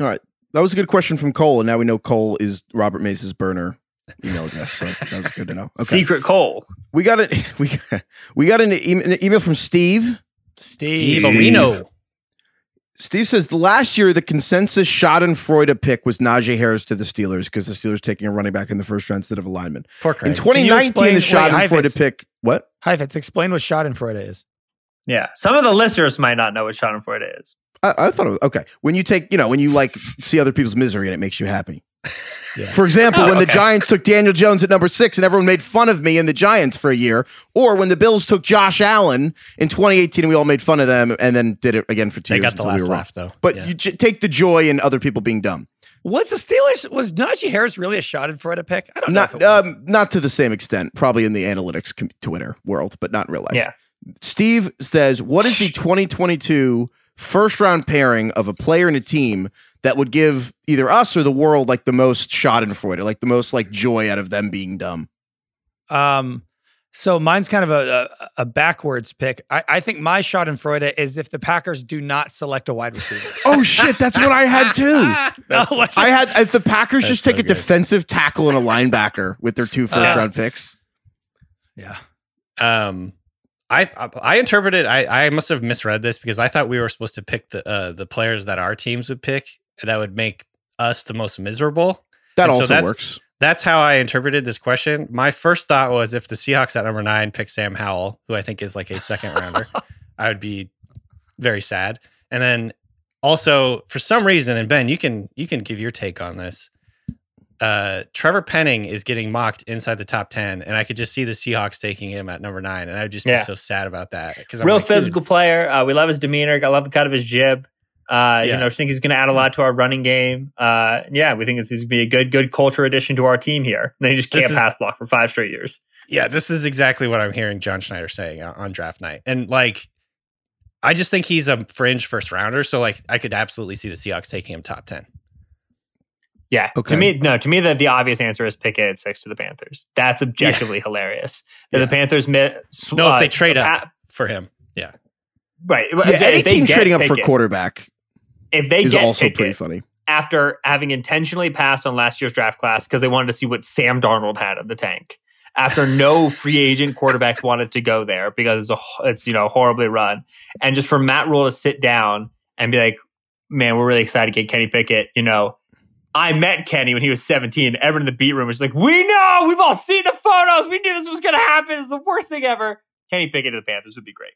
All right. That was a good question from Cole, and now we know Cole is Robert Mays's burner email address. So that was good to know. Okay. Secret Cole. We got it. We we got an, e- an email from Steve. Steve Areno. Steve says the last year the consensus Schadenfreude pick was Najee Harris to the Steelers because the Steelers taking a running back in the first round instead of a lineman. Poor In Craig. 2019, the explain- wait, Schadenfreude Heifetz. pick. What? Heifetz, explain what Schadenfreude is. Yeah, some of the listeners might not know what Schadenfreude is. I, I thought it was okay. When you take, you know, when you like see other people's misery and it makes you happy. For example, when the Giants took Daniel Jones at number six and everyone made fun of me and the Giants for a year, or when the Bills took Josh Allen in 2018 and we all made fun of them and then did it again for two They years got the until last we were wrong. laugh though. But Yeah. you j- take the joy in other people being dumb. Was the Steelers was Najee Harris really a Schadenfreude pick? I don't know. if Not it was. um, not to the same extent, probably in the analytics com- Twitter world, but not in real life. Yeah. Steve says, "What is the 2022 first round pairing of a player and a team that would give either us or the world like the most Schadenfreude, like the most like joy out of them being dumb?" Um, so mine's kind of a, a, a backwards pick. I, I think my Schadenfreude is if the Packers do not select a wide receiver. Oh shit, that's what I had too. No, I had if the Packers That's just take so a good. defensive tackle and a linebacker with their two first Uh, round picks. yeah. Um, I I interpreted. I I must have misread this because I thought we were supposed to pick the uh, the players that our teams would pick that would make us the most miserable. That and so also that's- works. That's how I interpreted this question. My first thought was if the Seahawks at number nine pick Sam Howell, who I think is like a second rounder, I would be very sad. And then also for some reason, and Ben, you can you can give your take on this. Uh, Trevor Penning is getting mocked inside the top ten, and I could just see the Seahawks taking him at number nine, and I would just Yeah. be so sad about that because Real like, physical player. Uh, we love his demeanor. I love the cut of his jib. Uh, You know, I think he's going to add a lot to our running game. Uh, yeah, we think this is going to be a good, good culture addition to our team here. And then he just can't is- pass block for five straight years. Yeah, this is exactly what I'm hearing John Schneider saying on, on draft night. And like I just think he's a fringe first rounder, so like I could absolutely see the Seahawks taking him top 10. Yeah. Okay. To me, no, to me, the, the obvious answer is Pickett at six to the Panthers. That's objectively hilarious. That Yeah. the Panthers mi- sw- No, if they uh, trade up pa- for him. Yeah. right. Yeah, if they- any if team trading up for quarterback If they is get also Pickett pretty funny. after having intentionally passed on last year's draft class because they wanted to see what Sam Darnold had in the tank. After no free agent quarterbacks wanted to go there because it's, a, it's you know horribly run, and just for Matt Rhule to sit down and be like, "Man, we're really excited to get Kenny Pickett." You know, I met Kenny when he was 17. Everyone in the beat room was like, "We know, we've all seen the photos. We knew this was going to happen. It's the worst thing ever." Kenny Pickett to the Panthers would be great.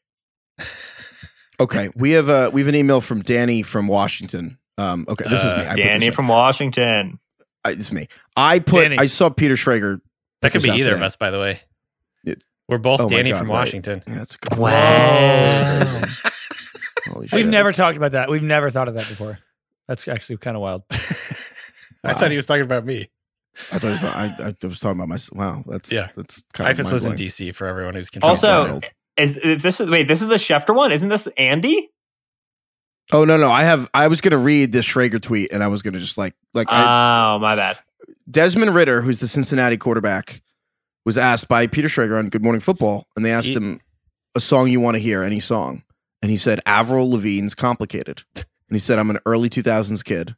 Okay, we have a we have an email from Danny from Washington. Um, okay, this is Uh, me. I put Danny from Washington. I, this is me. I put. Danny. I saw Peter Schrager. That could be out either of us, by the way. It- We're both Oh Danny God, from right. Washington. Yeah, that's a good. Wow. We've never talked about that. We've never thought of that before. That's actually kind of wild. I thought he was talking about me. I thought it was, I, I was talking about myself. Wow, that's Yeah. That's kind of Heifetz lives in mind-blowing. DC for everyone who's confused. Also, wild. is this is wait, this is the Schefter one? Isn't this Andy? Oh no, no. I have. I was gonna read this Schrager tweet, and I was gonna just like like I, Oh, my bad. Desmond Ridder, who's the Cincinnati quarterback, was asked by Peter Schrager on Good Morning Football, and they asked He- him a song you want to hear, any song, and he said Avril Lavigne's "Complicated," and he said I'm an early 2000s kid,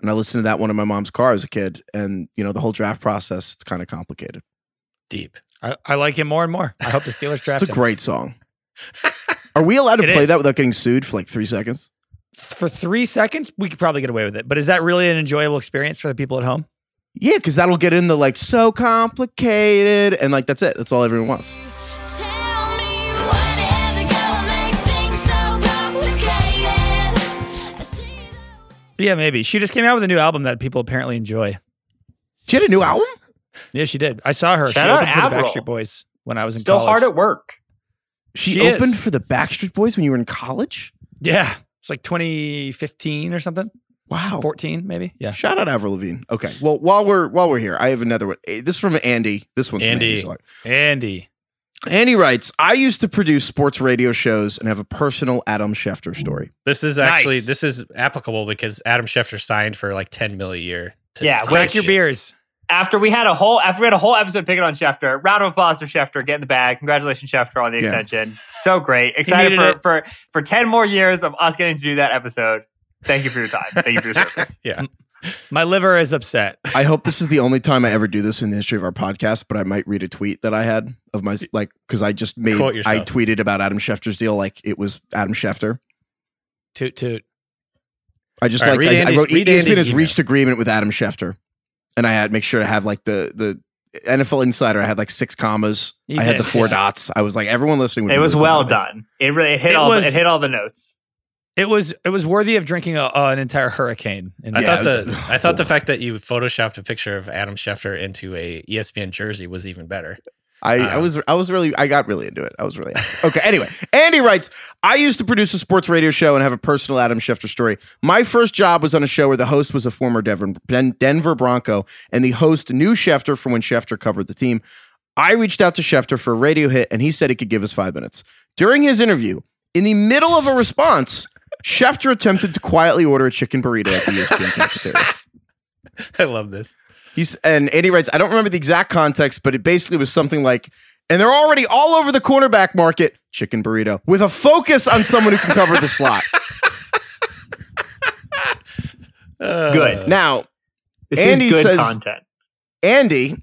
and I listened to that one in my mom's car as a kid, and you know the whole draft process it's kind of complicated. Deep. I, I like him more and more. I hope the Steelers draft It's a him. great song. Are we allowed to It play is. that without getting sued for like three seconds? For three seconds, we could probably get away with it. But is that really an enjoyable experience for the people at home? Yeah, because that'll get in the like so complicated, and like that's it. That's all everyone wants. Yeah, maybe. She just came out with a new album that people apparently enjoy. She had a new album. Yeah, she did. I saw her. Shout she out opened for the Backstreet Boys when I was in college. Still college. hard at work. She, She opened is. for the Backstreet Boys when you were in college. Yeah, it's like 2015 or something. Wow. 14 maybe. Yeah. Shout out Avril Lavigne. Okay. Well, while we're while we're here, I have another one. Eh, This is from Andy. This one's from Andy. Andy. So I- Andy. Andy writes, I used to produce sports radio shows and have a personal Adam Schefter story. This is actually Nice. this is applicable because Adam Schefter signed for like 10 mil a year. to Yeah, talk Crack your shit. beers. After we had a whole after we had a whole episode picking on Schefter, round of applause for Schefter. Get in the bag. Congratulations, Schefter, on the Yeah. extension. So great. Excited for, it. for for 10 more years of us getting to do that episode. Thank you for your time. Thank you for your service. Yeah. My liver is upset. I hope this is the only time I ever do this in the history of our podcast, but I might read a tweet that I had of my like because I just made I tweeted about Adam Schefter's deal like it was Adam Schefter. Toot toot. I just All right, like read I, I wrote read ESPN has email. reached agreement with Adam Schefter, and I had make sure to have like the the NFL Insider. I had like six commas. You I had the four dots. I was like everyone listening. Would It was really well proud of me. done. It really it hit It all was- it hit all the notes. It was it was worthy of drinking a, uh, an entire hurricane. In I Yeah, thought it's- the I thought the fact that you photoshopped a picture of Adam Schefter into a ESPN jersey was even better. I, I Uh. was I was really I got really into it. I was really happy. okay. Anyway, Andy writes, I used to produce a sports radio show and have a personal Adam Schefter story. My first job was on a show where the host was a former Denver, Denver Bronco, and the host knew Schefter from when Schefter covered the team. I reached out to Schefter for a radio hit, and he said he could give us five minutes. During his interview, in the middle of a response, Schefter attempted to quietly order a chicken burrito at the ESPN cafeteria. I love this. He's and Andy writes, I don't remember the exact context, but it basically was something like, and they're already all over the cornerback market, chicken burrito, with a focus on someone who can cover the slot. Uh, Good. Now, This Andy is good says- content. Andy,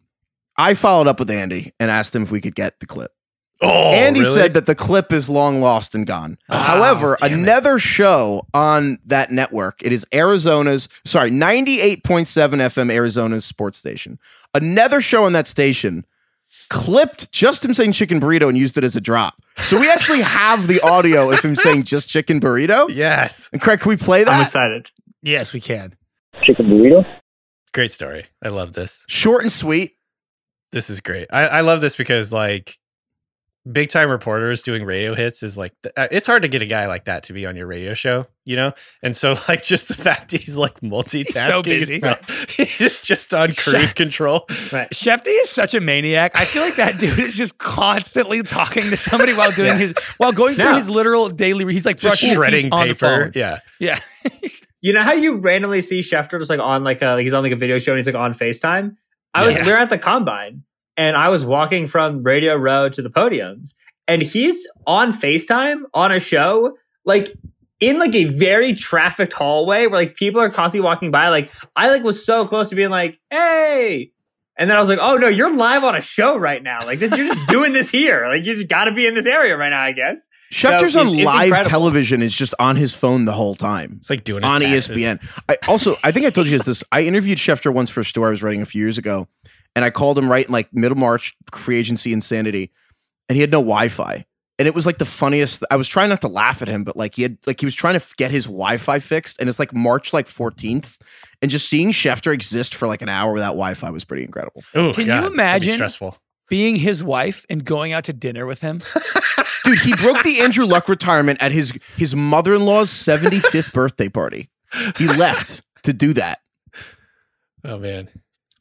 I followed up with Andy and asked him if we could get the clip. Oh, Andy really? said that the clip is long lost and gone. Oh, However, damn it. another show on that network, it is Arizona's, sorry, 98.7 FM Arizona's sports station. Another show on that station clipped just him saying chicken burrito and used it as a drop. So we actually have the audio of him saying just chicken burrito. Yes. And Craig, can we play that? I'm excited. Yes, we can. Chicken burrito? Great story. I love this. Short and sweet. This is great. I, I love this because like big time reporters doing radio hits is like uh, it's hard to get a guy like that to be on your radio show, you know. And so like just the fact he's like multitasking, so busy. is so- he's just on cruise control. Right. Shefty is such a maniac. I feel like that dude is just constantly talking to somebody while doing Yeah. his while going through Yeah. his literal daily. He's like Just shredding teeth on the paper. phone. Yeah. Yeah, You know how you randomly see Schefter just like on like a like he's on like a video show and he's like on FaceTime? I was we're at the combine and I was walking from Radio Row to the podiums and he's on FaceTime on a show like in like a very trafficked hallway where like people are constantly walking by. Like I like was so close to being like, hey. And then I was like, oh no, you're live on a show right now. Like this, you're just doing this here. Like you just gotta be in this area right now, I guess. Schefter's So on it's- it's live incredible. television is just on his phone the whole time. It's like doing his on taxes. ESPN. I also I think I told you guys this. I interviewed Schefter once for a story I was writing a few years ago, and I called him right in like middle March, free agency insanity, and he had no Wi-Fi. And it was like the funniest. I was trying not to laugh at him, but like he had like he was trying to f- get his Wi-Fi fixed, and it's like March like 14th, and just seeing Schefter exist for like an hour without Wi-Fi was pretty incredible. Ooh, Can you God, that'd be imagine? stressful? being his wife and going out to dinner with him. Dude, he broke the Andrew Luck retirement at his his mother-in-law's 75th birthday party. He left to do that. Oh man.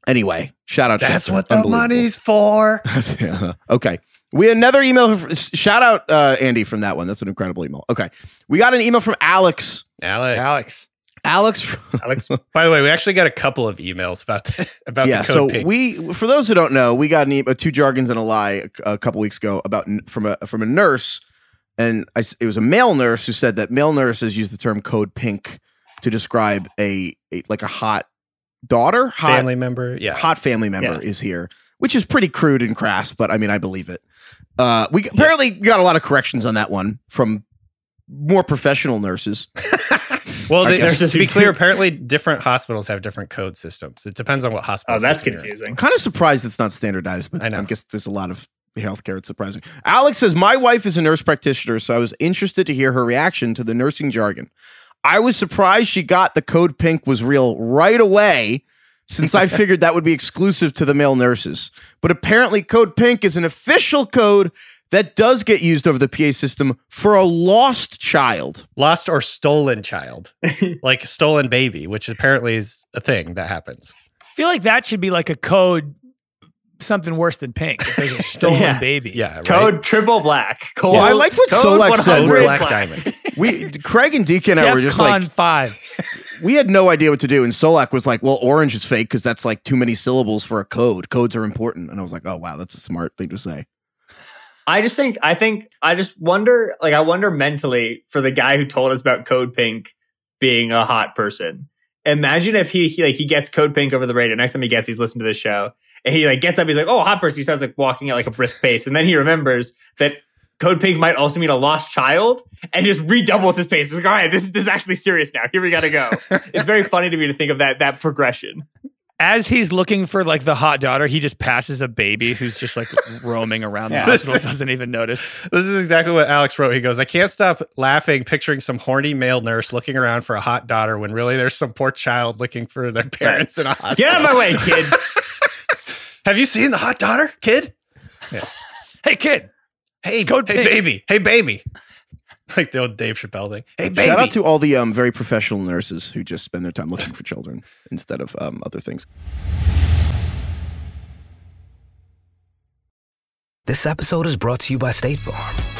Anyway, shout out. That's Schefter. what the money's for. Yeah. okay. We had another email. Shout out uh, Andy from that one. That's an incredible email. Okay. We got an email from Alex. Alex. Alex. Alex. Alex, By the way, we actually got a couple of emails about the, about yeah. the code So pink. we, for those who don't know, we got an e- two jargons and a lie a, a couple weeks ago about from a from a nurse, and I s it was a male nurse who said that male nurses use the term code pink to describe a, a like a hot daughter, hot family member. Yeah. hot family member Yes. is here, which is pretty crude and crass, but I mean, I believe it. Uh, we apparently got a lot of corrections on that one from more professional nurses. Well, I they, guess. to be clear, apparently different hospitals have different code systems. It depends on what hospital. oh, that's system you're in. confusing. I'm kind of surprised it's not standardized, but I I, guess there's a lot of healthcare. It's surprising. Alex says, My wife is a nurse practitioner, so I was interested to hear her reaction to the nursing jargon. I was surprised she got the code pink was real right away, since I figured that would be exclusive to the male nurses. But apparently, code pink is an official code that does get used over the PA system for a lost child. Lost or stolen child, like stolen baby, which apparently is a thing that happens. I feel like that should be like a code, something worse than pink. If there's a stolen Yeah. baby. Yeah. Right? Code triple black. Code, Well, I liked what code Solak said, 100 Black diamond. We Craig and Deacon and I were just DEFCON like five. we had no idea what to do. And Solak was like, well, orange is fake because that's like too many syllables for a code. Codes are important. And I was like, oh, wow, that's a smart thing to say. I just think I think I just wonder like I wonder mentally for the guy who told us about Code Pink being a hot person. Imagine if he, he like he gets Code Pink over the radio. Next time he gets, he's listening to this show, and he like gets up. He's like, "Oh, hot person." He starts like walking at like a brisk pace, and then he remembers that Code Pink might also mean a lost child, and just redoubles his pace. He's like, "All right, this is this is actually serious now. Here we got to go." it's very funny to me to think of that that progression. As he's looking for like the hot daughter, he just passes a baby who's just like roaming around the Yeah. hospital, doesn't even notice. This is exactly what Alex wrote. He goes, I can't stop laughing, picturing some horny male nurse looking around for a hot daughter when really there's some poor child looking for their parents in a hospital. Get out of my way, kid. Have you seen the hot daughter, kid? Hey, kid. Hey, Go hey, pig. baby. Hey, baby. Like the old Dave Chappelle thing. Hey, baby. Shout out to all the um, very professional nurses who just spend their time looking for children instead of um, other things. This episode is brought to you by State Farm.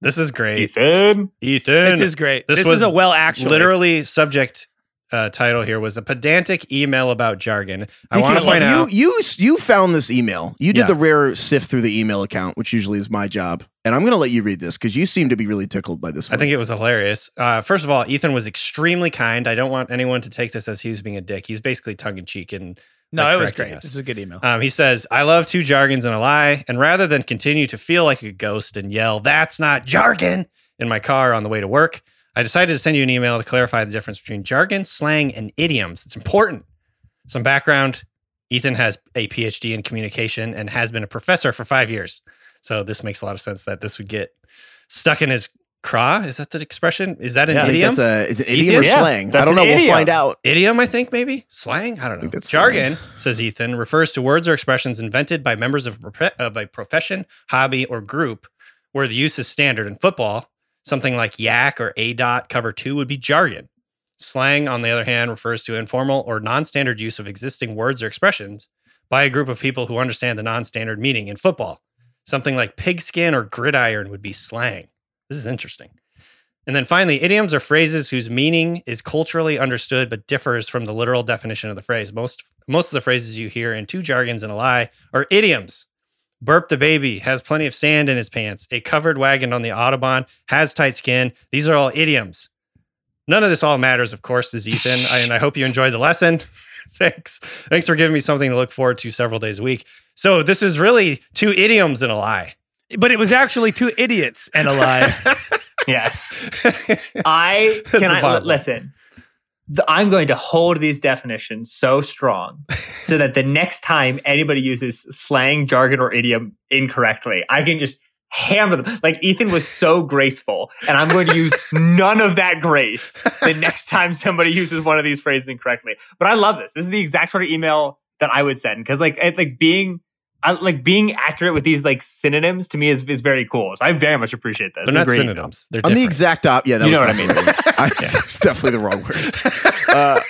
This is great. Ethan. Ethan. This is great. This This, was is a well actually. Literally, subject uh, title here was a pedantic email about jargon. I want to Because point you, out. you you found this email. You did Yeah. the rare sift through the email account, which usually is my job. And I'm going to let you read this because you seem to be really tickled by this. I One. think it was hilarious. Uh, first of all, Ethan was extremely kind. I don't want anyone to take this as he was being a dick. He's basically tongue in cheek and No, it was great. us. This is a good email. Um, he says, I love two jargons and a lie. And rather than continue to feel like a ghost and yell, that's not jargon in my car on the way to work, I decided to send you an email to clarify the difference between jargon, slang, and idioms. It's important. Some background Ethan has a PhD in communication and has been a professor for five years. So this makes a lot of sense that this would get stuck in his craw. Is that the expression? Is that an I think idiom? that's a it's an idiom or slang. that's I don't know. We'll find out. Idiom, I think, maybe slang. I don't know. that's Jargon, says Ethan, refers to words or expressions invented by members of, of a profession, hobby, or group where the use is standard. In football, something like yak or a dot cover two would be jargon. Slang, on the other hand, refers to informal or non-standard use of existing words or expressions by a group of people who understand the non-standard meaning. In football, something like pigskin or gridiron would be slang. This is interesting. And then finally, idioms are phrases whose meaning is culturally understood but differs from the literal definition of the phrase. Most most of the phrases you hear in two jargons and a lie are idioms. Burp the baby has plenty of sand in his pants. A covered wagon on the Autobahn has tight skin. These are all idioms. None of this all matters, of course, is Ethan. I, and I hope you enjoyed the lesson. Thanks. Thanks for giving me something to look forward to several days a week. So this is really two idioms and a lie. But it was actually two idiots and a lie. Yes. I can I listen. The, I'm going to hold these definitions so strong so that the next time anybody uses slang, jargon, or idiom incorrectly, I can just hammer them. Like Ethan was so graceful, and I'm going to use none of that grace the next time somebody uses one of these phrases incorrectly. But I love this. This is the exact sort of email that I would send because, like, it's like being. I, like being accurate with these like synonyms to me is, is very cool. So I very much appreciate this. They're not synonyms. They're I'm the exact op. Yeah, that You know what I mean. not- I, It's definitely the wrong word. Uh,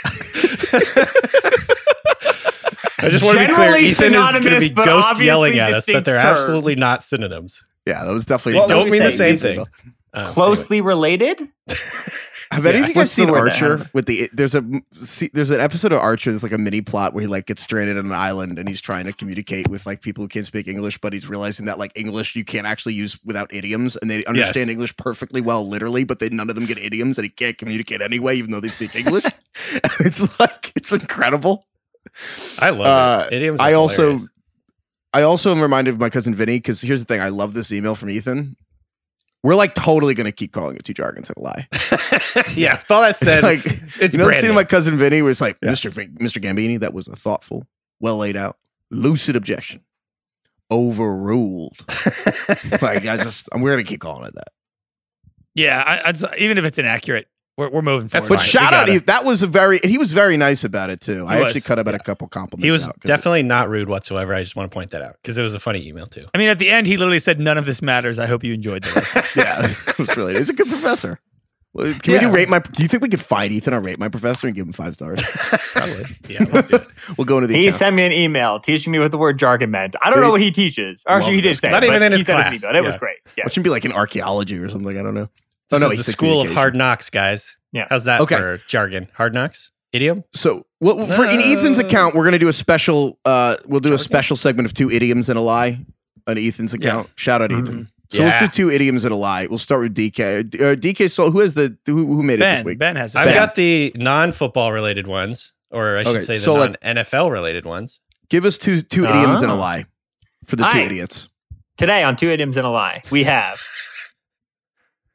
I just want to be clear. Ethan is going to be ghost yelling at us that they're terms. absolutely not synonyms. yeah, that was definitely. What Don't mean we the same thing. Um, Closely related? Have any Yeah. of you guys What's seen Archer? With the there's a see, there's an episode of Archer. There's like a mini plot where he like gets stranded on an island and he's trying to communicate with like people who can't speak English, but he's realizing that like English you can't actually use without idioms, and they understand Yes. English perfectly well, literally, but they none of them get idioms, and he can't communicate anyway, even though they speak English. It's like it's incredible. I love Uh, it. Idioms. are I also. I also am reminded of my cousin Vinny because here's the thing: I love this email from Ethan. We're like totally gonna keep calling it two jargons and a lie. yeah. All that It's said, like it's you know, the scene my cousin Vinny was like, Yeah. Mr. Vin- Mr. Gambini, that was a thoughtful, well laid out, lucid objection. Overruled. like I just, I'm, we're gonna keep calling it that. yeah, I, I'd, even if it's inaccurate, we're, we're moving That's forward. But fine. shout We out, he- that was a very, and he was very nice about it too. I He actually was, cut about yeah. a couple compliments. he was out 'cause definitely not rude whatsoever. I just want to point that out because it was a funny email too. I mean, at the end, he literally said, "None of this matters." I hope you enjoyed the lesson. yeah, it was really. He's a good professor. Well, Can we do rate my? Do you think we could find Ethan or rate my professor and give him five stars? Probably. Yeah. Let's do it. we'll go into the. He account. sent me an email teaching me what the word jargon meant. I don't know what he teaches. Or actually, he did say guy. it, Not even in his sent us an class. email. It was great. Yeah. What should be like in archaeology or something? I don't know. This oh no, is the School of. Hard Knocks, guys. Yeah. How's that Okay. for jargon? Hard Knocks. Idiom? So, what, for in Ethan's account, we're gonna do a special. Uh, we'll do a special segment of two idioms and a lie on Ethan's account. Shout out Ethan. So Yeah. let's do two idioms and a lie. We'll start with DK. Uh, DK Soul. Who has the who, who made it this week? Ben has it. I've Ben. got the non-football related ones, or I should Okay, say the so, non-NFL related ones. Give us two two idioms and a Ah. lie for the two Hi. idiots. Today on Two Idioms and a Lie, we have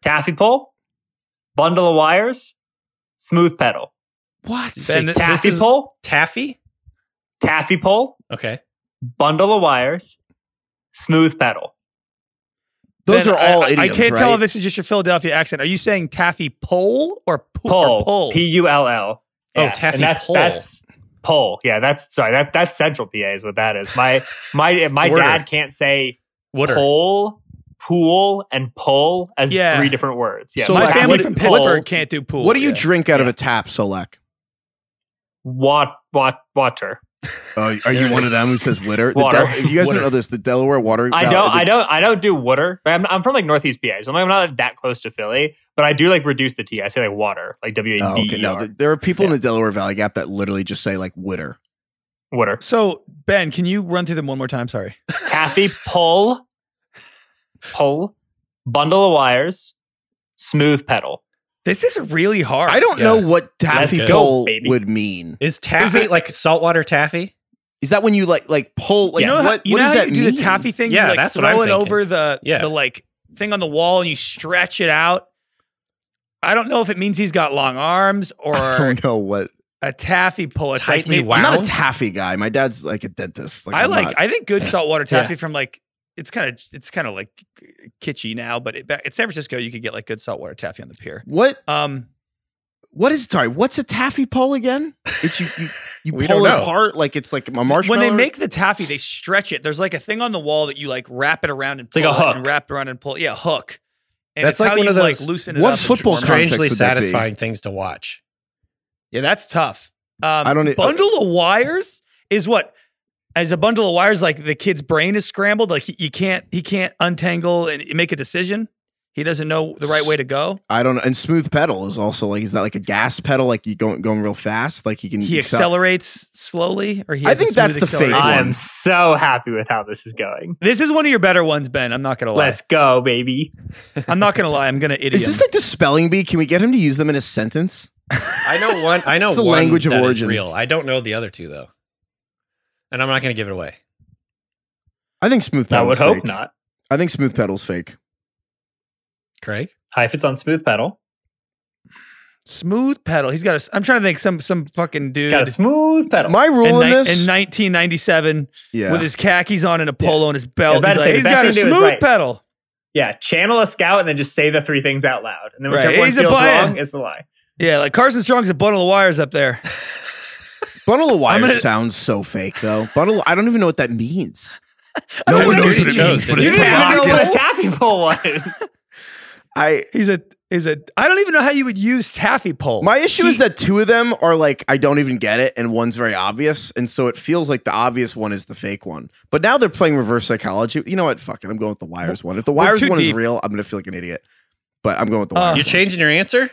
taffy pole, bundle of wires, smooth pedal. What? Ben, th- this taffy is- pole, Taffy? taffy pole, Okay. bundle of wires, smooth pedal. Those Ben, are all I, I- idioms, I can't right? tell if this is just your Philadelphia accent. Are you saying taffy pole or po- or Pole, pole? P U L L. Oh, Yeah, taffy and that's, pole. That's pole. Yeah, that's sorry. That that's Central PA is what that is. My my my Word. dad can't say Wooder. pole, pool, and pull as Yeah. three different words. Yeah, So, My like, family what- from what's- Pittsburgh can't do pool. What do you yeah. drink out of a tap, Solak? Wat, wat, water. Oh, are you one of them who says witter? The Water. Del- if you guys Water. don't know this, the Delaware water. I uh, don't, the- I don't, I don't do water. I'm, I'm from like Northeast PA, so I'm like not that close to Philly. But I do like reduce the T. I say like water, like W A Oh, okay. E No, R. there are people in the Delaware Valley Gap that literally just say like witter. Water. So Ben, can you run through them one more time? Sorry. Taffy pull, pull, bundle of wires, smooth pedal. This is really hard. I don't Yeah. know what taffy pull would mean. Is taffy it- like saltwater taffy? Is that when you like like pull? Like you know what? how, what you know does how that you do the taffy thing? Yeah, you like that's what I'm it thinking. over the Yeah. the like thing on the wall and you stretch it out. I don't know if it means he's got long arms or I or don't know what. a taffy pull. It's like Tightly maybe- I'm not a taffy guy. My dad's like a dentist. Like, I I'm like. not- I think good saltwater Yeah. taffy from like it's kind of it's kind of like kitschy now, but it, back in San Francisco you could get like good saltwater taffy on the pier. what? Um, What is sorry? What's a taffy pull again? It's you. You, you pull it know. apart like it's like a marshmallow. when they make the taffy, they stretch it. There's like a thing on the wall that you like wrap it around and It's like pull a it hook. and wrap it around and pull. Yeah, hook. And That's it's like how one you of like those- loosen it what up football warm it up. context Strangely would that be? satisfying things to watch. Yeah, that's tough. Um, I don't e- bundle of wires is what as a bundle of wires like the kid's brain is scrambled like he, you can't he can't untangle and make a decision. He doesn't know the right way to go. I don't know. And smooth pedal is also like is that like a gas pedal? Like you going going real fast? Like he can. He accel- accelerates slowly or he I think that's smooth the fake acceleration. I am so happy with how this is going. This is one of your better ones, Ben. I'm not gonna lie. Let's go, baby. I'm not gonna lie. I'm gonna idiot. Is this like the spelling bee? Can we get him to use them in a sentence? I know one. I know the one language of that is origin. real. I don't know the other two though, and I'm not going to give it away. I think smooth I pedal. would hope not. I think smooth pedal's fake. Craig, Hi, if it's on smooth pedal, smooth pedal. He's got a. I'm trying to think some some fucking dude got a smooth pedal. My rule in ni- in 1997 yeah, with his khakis on and a polo and his belt. about He's, like, say, the he's got a thing to do is smooth right. pedal. yeah, channel a scout and then just say the three things out loud, and then Right, whichever one he's a feels wrong is the lie. Yeah, like Carson Strong's a bundle of wires up there. bundle of wires gonna- sounds so fake though. Bundle. I don't even know what that means. No one knows what what it it knows, means, but but You it's didn't even know what a taffy pull was. I He's a is a. I don't even know how you would use taffy pole. my issue is that two of them are like I don't even get it, and one's very obvious, and so it feels like the obvious one is the fake one. But now they're playing reverse psychology. You know what? Fuck it. I'm going with the wires one. If the wires one deep. is real, I'm gonna feel like an idiot. But I'm going with the Uh, wires. you're one. changing your answer.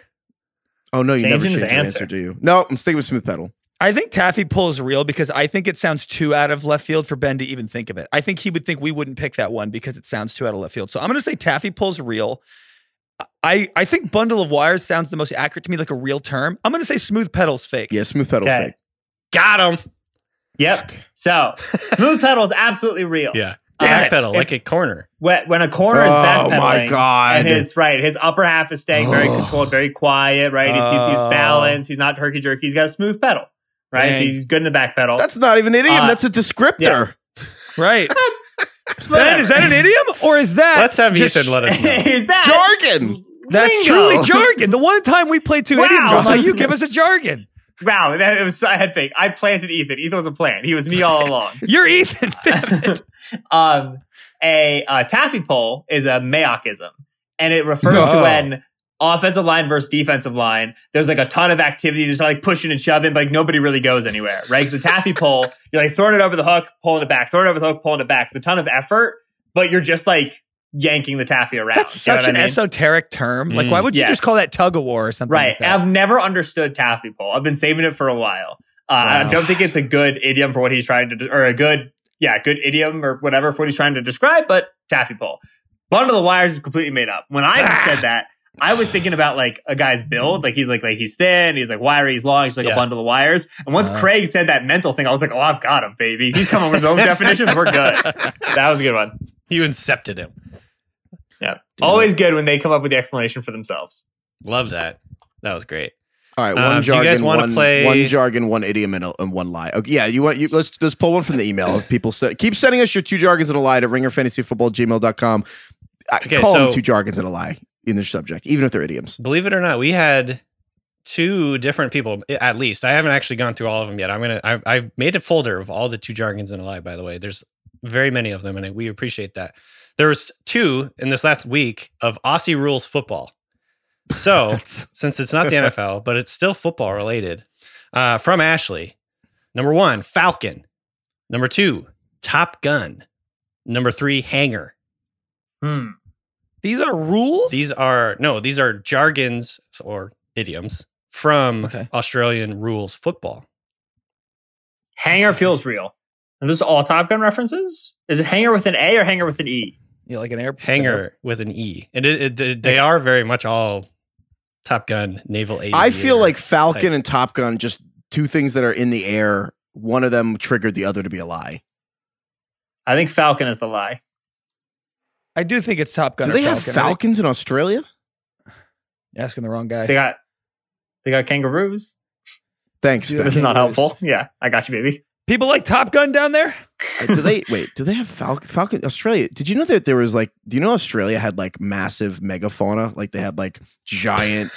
Oh no, you never Changing change your answer. answer, do you? No, I'm sticking with smooth pedal. I think taffy pull is real because I think it sounds too out of left field for Ben to even think of it. I think he would think we wouldn't pick that one because it sounds too out of left field. So I'm going to say taffy pull's real. I I think bundle of wires sounds the most accurate to me, like a real term. I'm going to say smooth pedal's fake. Yeah, smooth pedal Okay. fake. Got him. Yep. So smooth pedal is absolutely real. Yeah. Back it. pedal like a corner. When, when a corner is Oh, backpedaling, my God. and his right, his upper half is staying very Oh. controlled, very quiet. Right, he's, he's, he's Oh. balanced. He's not turkey jerky. He's got a smooth pedal. Right, so he's good in the back pedal. That's not even an idiom. Uh, That's a descriptor. Right. ben, is that an idiom or is that Let's have just- Ethan let us know. is that Jargon. That's lingo? truly jargon. The one time we played two Wow. idioms, I'm like, you give us a jargon. Wow, that, it was I had fake. I planted Ethan. Ethan was a plant. He was me all along. You're Ethan. um, a uh, taffy pole is a Mayockism, and it refers to Oh. when offensive line versus defensive line. There's like a ton of activity, just like pushing and shoving, but like nobody really goes anywhere, right? Because the taffy pull, you're like throwing it over the hook, pulling it back, throwing it over the hook, pulling it back. It's a ton of effort, but you're just like yanking the taffy around. That's such an I mean? esoteric term. Like, why Mm. would you Yes. just call that tug of war or something? Right. Like? I've never understood taffy pull. I've been saving it for a while. Uh, I don't think it's a good idiom for what he's trying to, or a good, yeah, good idiom or whatever for what he's trying to describe. But taffy pull, bundle of wires is completely made up. When I Ah. said that, I was thinking about like a guy's build. Like he's like like he's thin, he's like wiry, he's long, he's like Yeah. a bundle of wires. And once Uh. Craig said that mental thing, I was like, oh, I've got him, baby. He's coming with his own definitions. We're good. That was a good one. You incepted him. Yeah. Always good when they come up with the explanation for themselves. Love that. That was great. All right, one Um, jargon, one, play- one jargon, one idiom, and, a, and one lie. Okay, yeah, you want you let's let's pull one from the email. If people say, keep sending us your two jargons and a lie to ringerfantasyfootball@gmail.com. I Okay, call them two jargons and a lie in their subject, even if they're idioms. Believe it or not, we had two different people at least. I haven't actually gone through all of them yet. I'm gonna. I've, I've made a folder of all the two jargons in a lie. By the way, there's very many of them, and we appreciate that. There was two in this last week of Aussie rules football. So since it's not the NFL, but it's still football related, uh, from Ashley. Number one, Falcon. Number two, Top Gun. Number three, Hanger. Hmm. These are rules. These are no, these are jargons or idioms from Okay. Australian rules football. Hanger feels real. Are those all Top Gun references? Is it hanger with an A or hanger with an E? yeah, like an air Hanger with an E, and it, it- it- they are very much all Top Gun naval aviator. I feel like Falcon type. and Top Gun, just two things that are in the air. One of them triggered the other to be a lie. I think Falcon is the lie. I do think it's Top Gun. Do they have Falcon. I think- Falcons in Australia? You're asking the wrong guy. They got they got kangaroos. Thanks, Yeah, Ben. This is not helpful. Yeah, I got you, baby. People like Top Gun down there. Uh, do they wait? Do they have Falcon? Falcon Australia? Did you know that there was like? Do you know Australia had like massive megafauna? Like they had like giant.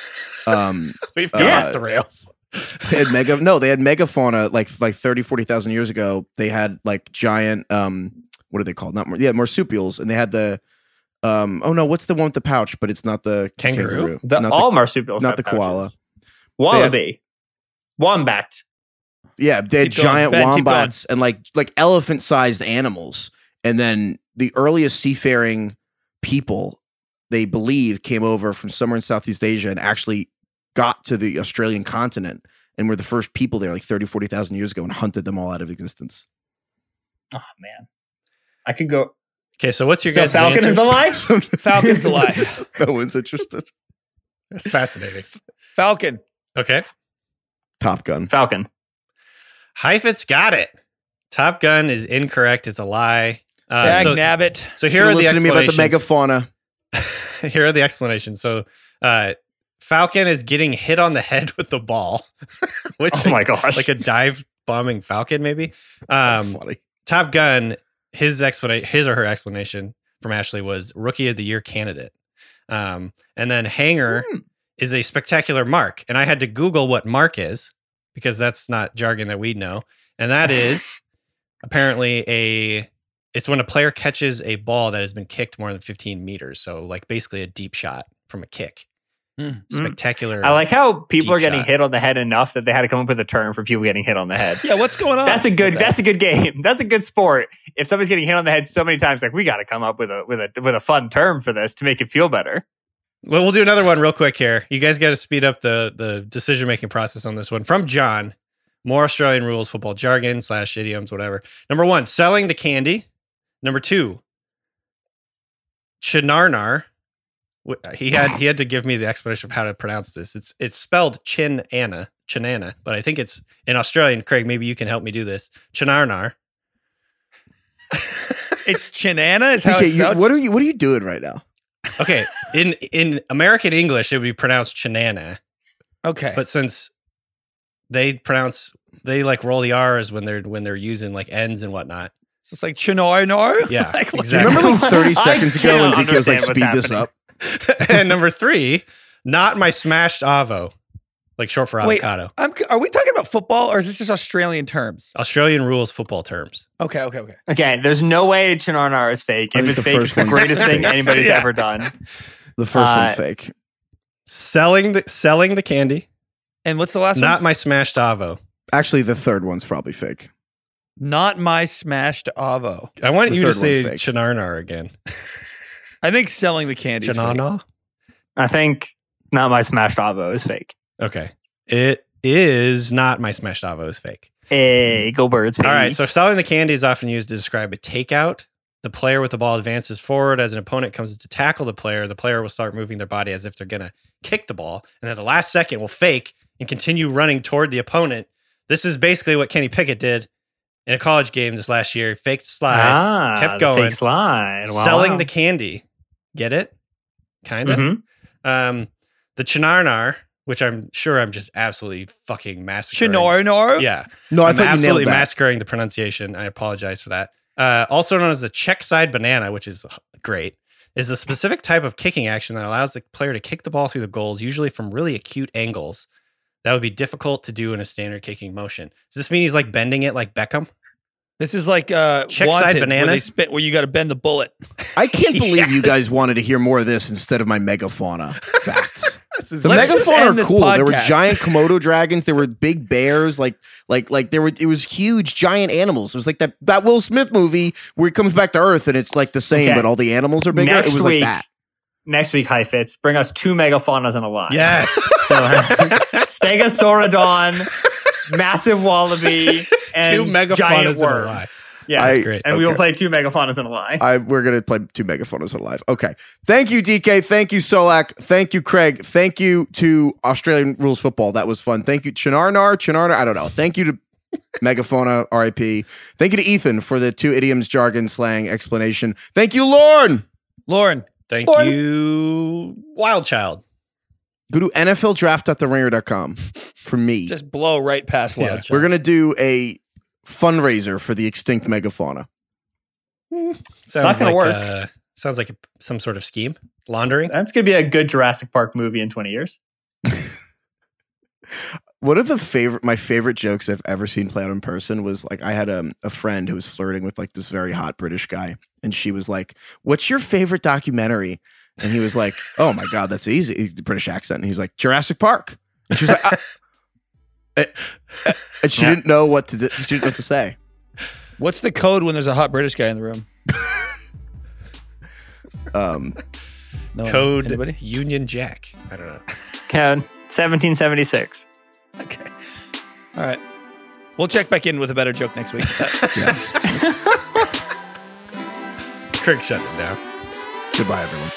um we've uh, gone off the rails. They had mega. No, they had megafauna like like 30, 40,000 years ago. They had like giant. um What are they called? Not mar- yeah, marsupials, and they had the. um Oh no, what's the one with the pouch? But it's not the Kangaroo? The, Not all marsupials, not have the koala. pouches. Wallaby, wombat. Yeah, they had Keep giant going. wombats and like like elephant sized animals. And then the earliest seafaring people they believe came over from somewhere in Southeast Asia and actually got to the Australian continent and were the first people there like 30, 40,000 years ago and hunted them all out of existence. Oh man, I could go. Okay, so what's your So guys' Falcon is the lie. Falcon's a lie. no one's interested. That's fascinating. Falcon. Okay, Top Gun. Falcon. Heifetz got it. Top Gun is incorrect. It's a lie. Uh, Dag so, nabbit. so here are the Listen to me about the explanations. megafauna. here are the explanations. So, uh, Falcon is getting hit on the head with the ball, which Oh my gosh. like a dive bombing Falcon, maybe. That's Um, funny. Top Gun, his explanation, his or her explanation from Ashley was Rookie of the Year candidate. Um, and then Hanger Hmm. is a spectacular mark, and I had to Google what mark is because that's not jargon that we know, and that is apparently a. It's when a player catches a ball that has been kicked more than 15 meters. So, like, basically a deep shot from a kick. Mm. Spectacular. I like how people are getting shot. hit on the head enough that they had to come up with a term for people getting hit on the head. Yeah, what's going on? That's a good. That's a good game. That's a good sport. If somebody's getting hit on the head so many times, like we got to come up with a with a with a fun term for this to make it feel better. Well, we'll do another one real quick here. You guys got to speed up the the decision making process on this one. From John, more Australian rules, football jargon slash idioms, whatever. Number one, selling the candy. Number two, Chinarnar. Wh- uh, He had he had to give me the explanation of how to pronounce this. It's it's spelled Chin Anna, Chinana, but I think it's in Australian. Craig, maybe you can help me do this. Chinarnar. It's Chinana. Is how it's you, spelled? what are you what are you doing right now? Okay, in in American English, it would be pronounced Chinana. Okay. but since they pronounce they like roll the r's when they're when they're using like ends and whatnot so it's like Chino no. yeah Like, what- Do you remember like 30 seconds ago when cannot DK was like, speed this happening. up? and number three not my smashed avo like short for Wait. avocado I'm, are we talking about football or is this just Australian terms? australian rules football terms Okay, okay, okay. Okay, there's no way Chinarnar is fake. I If think it's the fake, first it's the one's greatest thing fake. anybody's Yeah. ever done. The first Uh, one's fake. selling the selling the candy And what's the last one? not one? my smashed avo Actually, the third one's probably fake. Not my smashed avo. i want The you to third one's say fake. chinarnar again I think selling the candy. Janana? I think not my smashed avo is fake. Okay. It is not my smashed avo is fake. Hey, go birds! Baby. All right. So selling the candy is often used to describe a takeout. The player with the ball advances forward as an opponent comes to tackle the player. The player will start moving their body as if they're going to kick the ball. And at the last second will fake and continue running toward the opponent. This is basically what Kenny Pickett did in a college game this last year. Faked slide, ah, kept going, fake slide, Wow, selling the candy. Get it? Kind of. Mhm. Um, the Chinarnar, which I'm sure I'm just absolutely fucking massacring. Chinornor? Yeah. No, I I'm thought absolutely nailed massacring the pronunciation. I apologize for that. Uh, also known as the check side banana, which is great, is a specific type of kicking action that allows the player to kick the ball through the goals, usually from really acute angles. That would be difficult to do in a standard kicking motion. Does this mean he's like bending it like Beckham? This is like uh, Check side Wanted, banana? where, they spit, where you got to bend the bullet. I can't believe you guys wanted to hear more of this instead of my megafauna facts. This is The megafauna are this cool. There were giant Komodo dragons. There were big bears. Like, like, like there were. It was huge, giant animals. It was like that that Will Smith movie where he comes back to Earth and it's like the same, Okay. but all the animals are bigger. Next it was week, like that. Next week, Heifetz. Bring us two megafaunas and a lie. yes. So, Stegosaurodon, massive wallaby, and Two megafaunas giant in a worm. lie. Yeah, I- great. and we will play two megafaunas and a lie. I we're gonna play two megaphones alive. Okay. Thank you, DK. Thank you, Solak. Thank you, Craig. Thank you to Australian Rules Football. That was fun. Thank you, Chinarnar, Chinarnar. I don't know. Thank you to Megafauna, RIP. Thank you to Ethan for the two idioms, jargon, slang explanation. Thank you, Lorne. Lauren, Thank Lauren. you, Wild Child. Go to NFLdraft.theringer.com for me. just blow right past Yeah, Wild Child. We're gonna do a fundraiser for the extinct megafauna. Hmm. Sounds not gonna like, work. Uh, uh, sounds like a, some sort of scheme. Laundering. That's gonna be a good Jurassic Park movie in twenty years. One of the favorite, my favorite jokes I've ever seen play out in person was like I had a, a friend who was flirting with like this very hot British guy, and she was like, "What's your favorite documentary?" And he was like, "Oh my god, that's easy." The British accent, and he's like, "Jurassic Park." And she was like, and she Yeah. didn't know what to do, she didn't know what to say. What's the code when there's a hot British guy in the room? Um, No, Code Anybody? Union Jack. I don't know. Code seventeen seventy six. Okay. All right. We'll check back in with a better joke next week. Craig shut it down. goodbye, everyone.